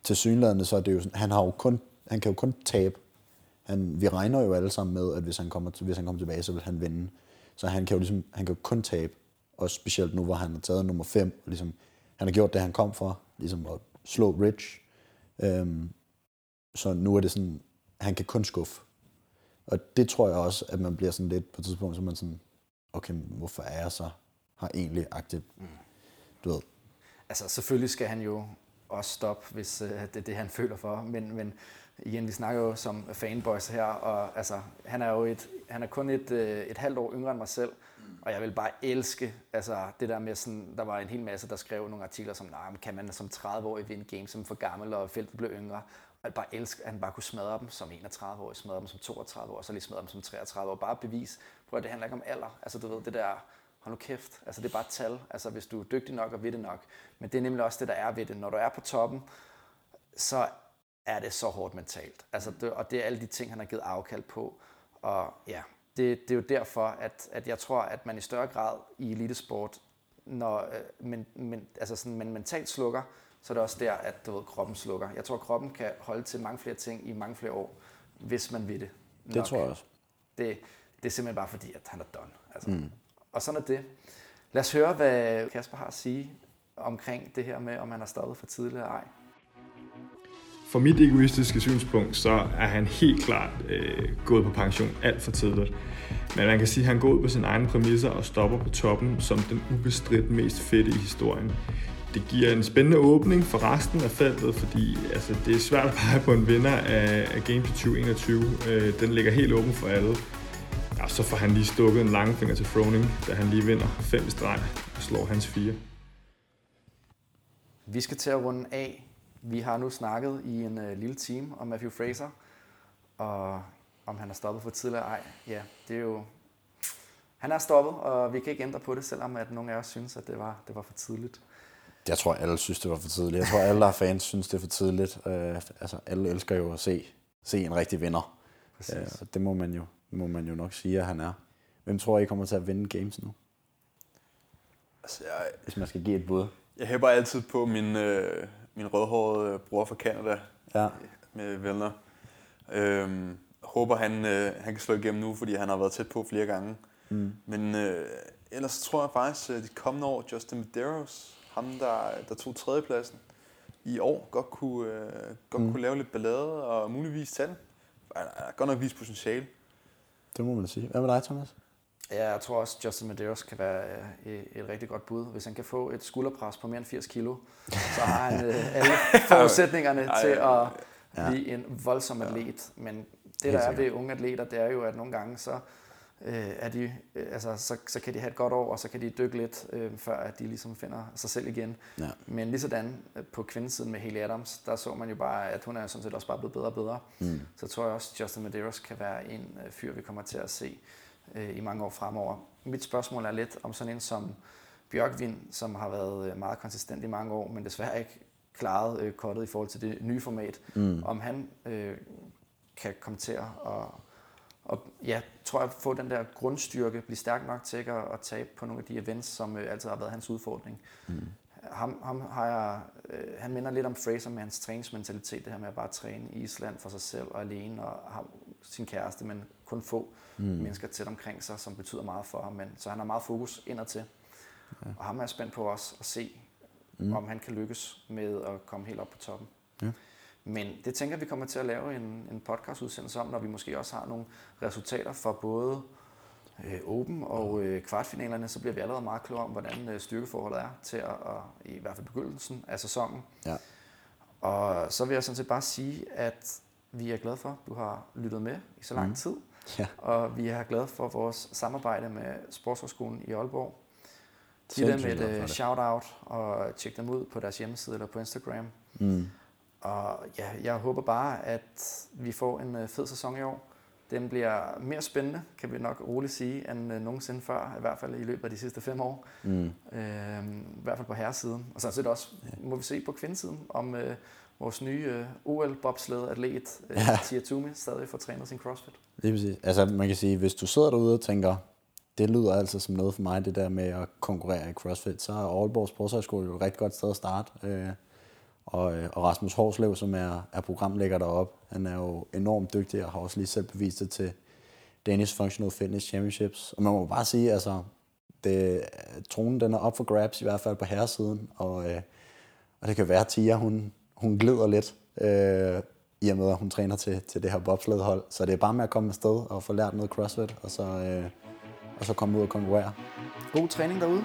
til synlædende, så er det jo sådan, han, har jo kun, han kan jo kun tabe. Han, vi regner jo alle sammen med, at hvis han, kommer, hvis han kommer tilbage, så vil han vinde. Så han kan jo ligesom, han kan jo kun tabe. Og specielt nu, hvor han har taget nummer 5. Og ligesom, han har gjort det, han kom for. Ligesom at slå Rich. Øhm, så nu er det sådan, han kan kun skuffe. Og det tror jeg også, at man bliver sådan lidt på et tidspunkt, så man sådan, okay, hvorfor er jeg så har egentlig aktivt, mm. du ved.
Altså selvfølgelig skal han jo også stoppe, hvis uh, det er det, han føler for, men, men igen, vi snakker jo som fanboys her, og altså, han er jo et, han er kun et, uh, et halvt år yngre end mig selv, og jeg vil bare elske altså, det der med sådan, der var en hel masse, der skrev nogle artikler som, nej, kan man som 30-årig vinde game som for gammel, og feltet blev yngre, bare elsker, at han bare kunne smadre dem som 31 år, smadre dem som 32 år, og så lige smadre dem som 33 år. Bare bevis. Prøv at det handler ikke om alder. Altså du ved, det der, hold nu kæft, altså det er bare et tal. Altså hvis du er dygtig nok og ved det nok. Men det er nemlig også det, der er ved det. Når du er på toppen, så er det så hårdt mentalt. Altså det, og det er alle de ting, han har givet afkald på. Og ja, det, det er jo derfor, at, at jeg tror, at man i større grad i elitesport, når øh, men, men, altså sådan, man mentalt slukker, så er det også der, at du ved, kroppen slukker. Jeg tror, at kroppen kan holde til mange flere ting i mange flere år, hvis man vil det.
Nok. Det tror jeg også.
Det, det er simpelthen bare fordi, at han er done. Altså. Mm. Og sådan er det. Lad os høre, hvad Kasper har at sige omkring det her med, om han har stoppet for tidligt eller ej.
For mit egoistiske synspunkt, så er han helt klart øh, gået på pension alt for tidligt. Men man kan sige, at han går ud på sine egne præmisser og stopper på toppen som den ubestridt mest fedte i historien det giver en spændende åbning for resten af feltet, fordi altså, det er svært at pege på en vinder af, af Game 2021. Øh, den ligger helt åben for alle. Ja, så får han lige stukket en langfinger til Froning, da han lige vinder fem streg og slår hans fire.
Vi skal til at runde af. Vi har nu snakket i en øh, lille team om Matthew Fraser, og om han er stoppet for tidligere ej. Ja, det er jo... Han er stoppet, og vi kan ikke ændre på det, selvom at nogle af os synes, at det var, det var for tidligt.
Jeg tror, alle synes, det var for tidligt. Jeg tror, alle, der er fans, synes, det er for tidligt. Uh, altså, alle elsker jo at se, se en rigtig vinder. Uh, og det må man, jo, må man jo nok sige, at han er. Hvem tror I kommer til at vinde games nu? Altså, jeg, Hvis man skal give et bud.
Jeg hæber altid på min, øh, min rødhårede bror fra Canada
ja.
med Vellner. Øhm, håber, han, øh, han kan slå igennem nu, fordi han har været tæt på flere gange. Mm. Men øh, ellers tror jeg faktisk, at de kommende år, Justin Medeiros, ham, der, der tog tredjepladsen i år, godt kunne, øh, godt mm. kunne lave lidt ballade og muligvis tage den. Han har godt nok vist potentiale.
Det må man sige. Hvad med dig, Thomas?
Ja, jeg tror også, Justin Medeiros kan være øh, et, et rigtig godt bud. Hvis han kan få et skulderpres på mere end 80 kilo, så har han øh, alle forudsætninger til at blive en voldsom atlet. Men det, der er ved unge atleter, det er jo, at nogle gange så øh, er de, øh, altså, så, så kan de have et godt år, og så kan de dykke lidt, øh, før at de ligesom finder sig selv igen. Ja. Men lige sådan øh, på kvindesiden med Haley Adams, der så man jo bare, at hun er sådan set også bare blevet bedre og bedre. Mm. Så tror jeg også, at Justin Medeiros kan være en øh, fyr, vi kommer til at se øh, i mange år fremover. Mit spørgsmål er lidt om sådan en som Bjørkvind, som har været øh, meget konsistent i mange år, men desværre ikke klaret øh, kortet i forhold til det nye format. Mm. Om han øh, kan komme til at og ja, tror jeg, få den der grundstyrke, blive stærk nok til at, at tabe på nogle af de events, som øh, altid har været hans udfordring. Mm. ham, ham har jeg, øh, han minder lidt om Fraser med hans træningsmentalitet, det her med at bare træne i Island for sig selv og alene, og har sin kæreste, men kun få mm. mennesker tæt omkring sig, som betyder meget for ham. Men, så han har meget fokus indadtil. Ja. Og ham er jeg spændt på også at se, mm. om han kan lykkes med at komme helt op på toppen. Ja. Men det tænker vi kommer til at lave en, en podcast-udsendelse om, når vi måske også har nogle resultater for både øh, Open og øh, kvartfinalerne, så bliver vi allerede meget klogere om, hvordan øh, styrkeforholdet er til at, at, i hvert fald begyndelsen af sæsonen. Ja. Og så vil jeg sådan set bare sige, at vi er glade for, at du har lyttet med i så lang mm. tid. Ja. Og vi er glade for vores samarbejde med Sportshøjskolen i Aalborg. Giv dem et uh, shout-out og tjek dem ud på deres hjemmeside eller på Instagram. Mm. Og ja, jeg håber bare, at vi får en uh, fed sæson i år. Den bliver mere spændende, kan vi nok roligt sige, end uh, nogensinde før, i hvert fald i løbet af de sidste fem år. Mm. Uh, I hvert fald på herresiden. Og så set også, ja. må vi se på kvindesiden, om uh, vores nye uh, OL-bobsled-atlet, uh, ja. Tia Tumi, stadig får trænet sin CrossFit.
Er præcis. Altså man kan sige, hvis du sidder derude og tænker, det lyder altså som noget for mig, det der med at konkurrere i CrossFit, så er Aalborg Sportshøjskole jo et rigtig godt sted at starte. Uh, og, øh, og Rasmus Horslev, som er, er programlægger derop, han er jo enormt dygtig og har også lige selv bevist det til Danish Functional Fitness Championships. Og man må bare sige, altså, det, tronen den er op for grabs, i hvert fald på herresiden, og, øh, og det kan være, at Tia, hun, hun glider lidt, øh, i og med, at hun træner til, til det her bobsledhold. Så det er bare med at komme afsted og få lært noget CrossFit, og så, øh, og så komme ud og konkurrere.
God træning derude.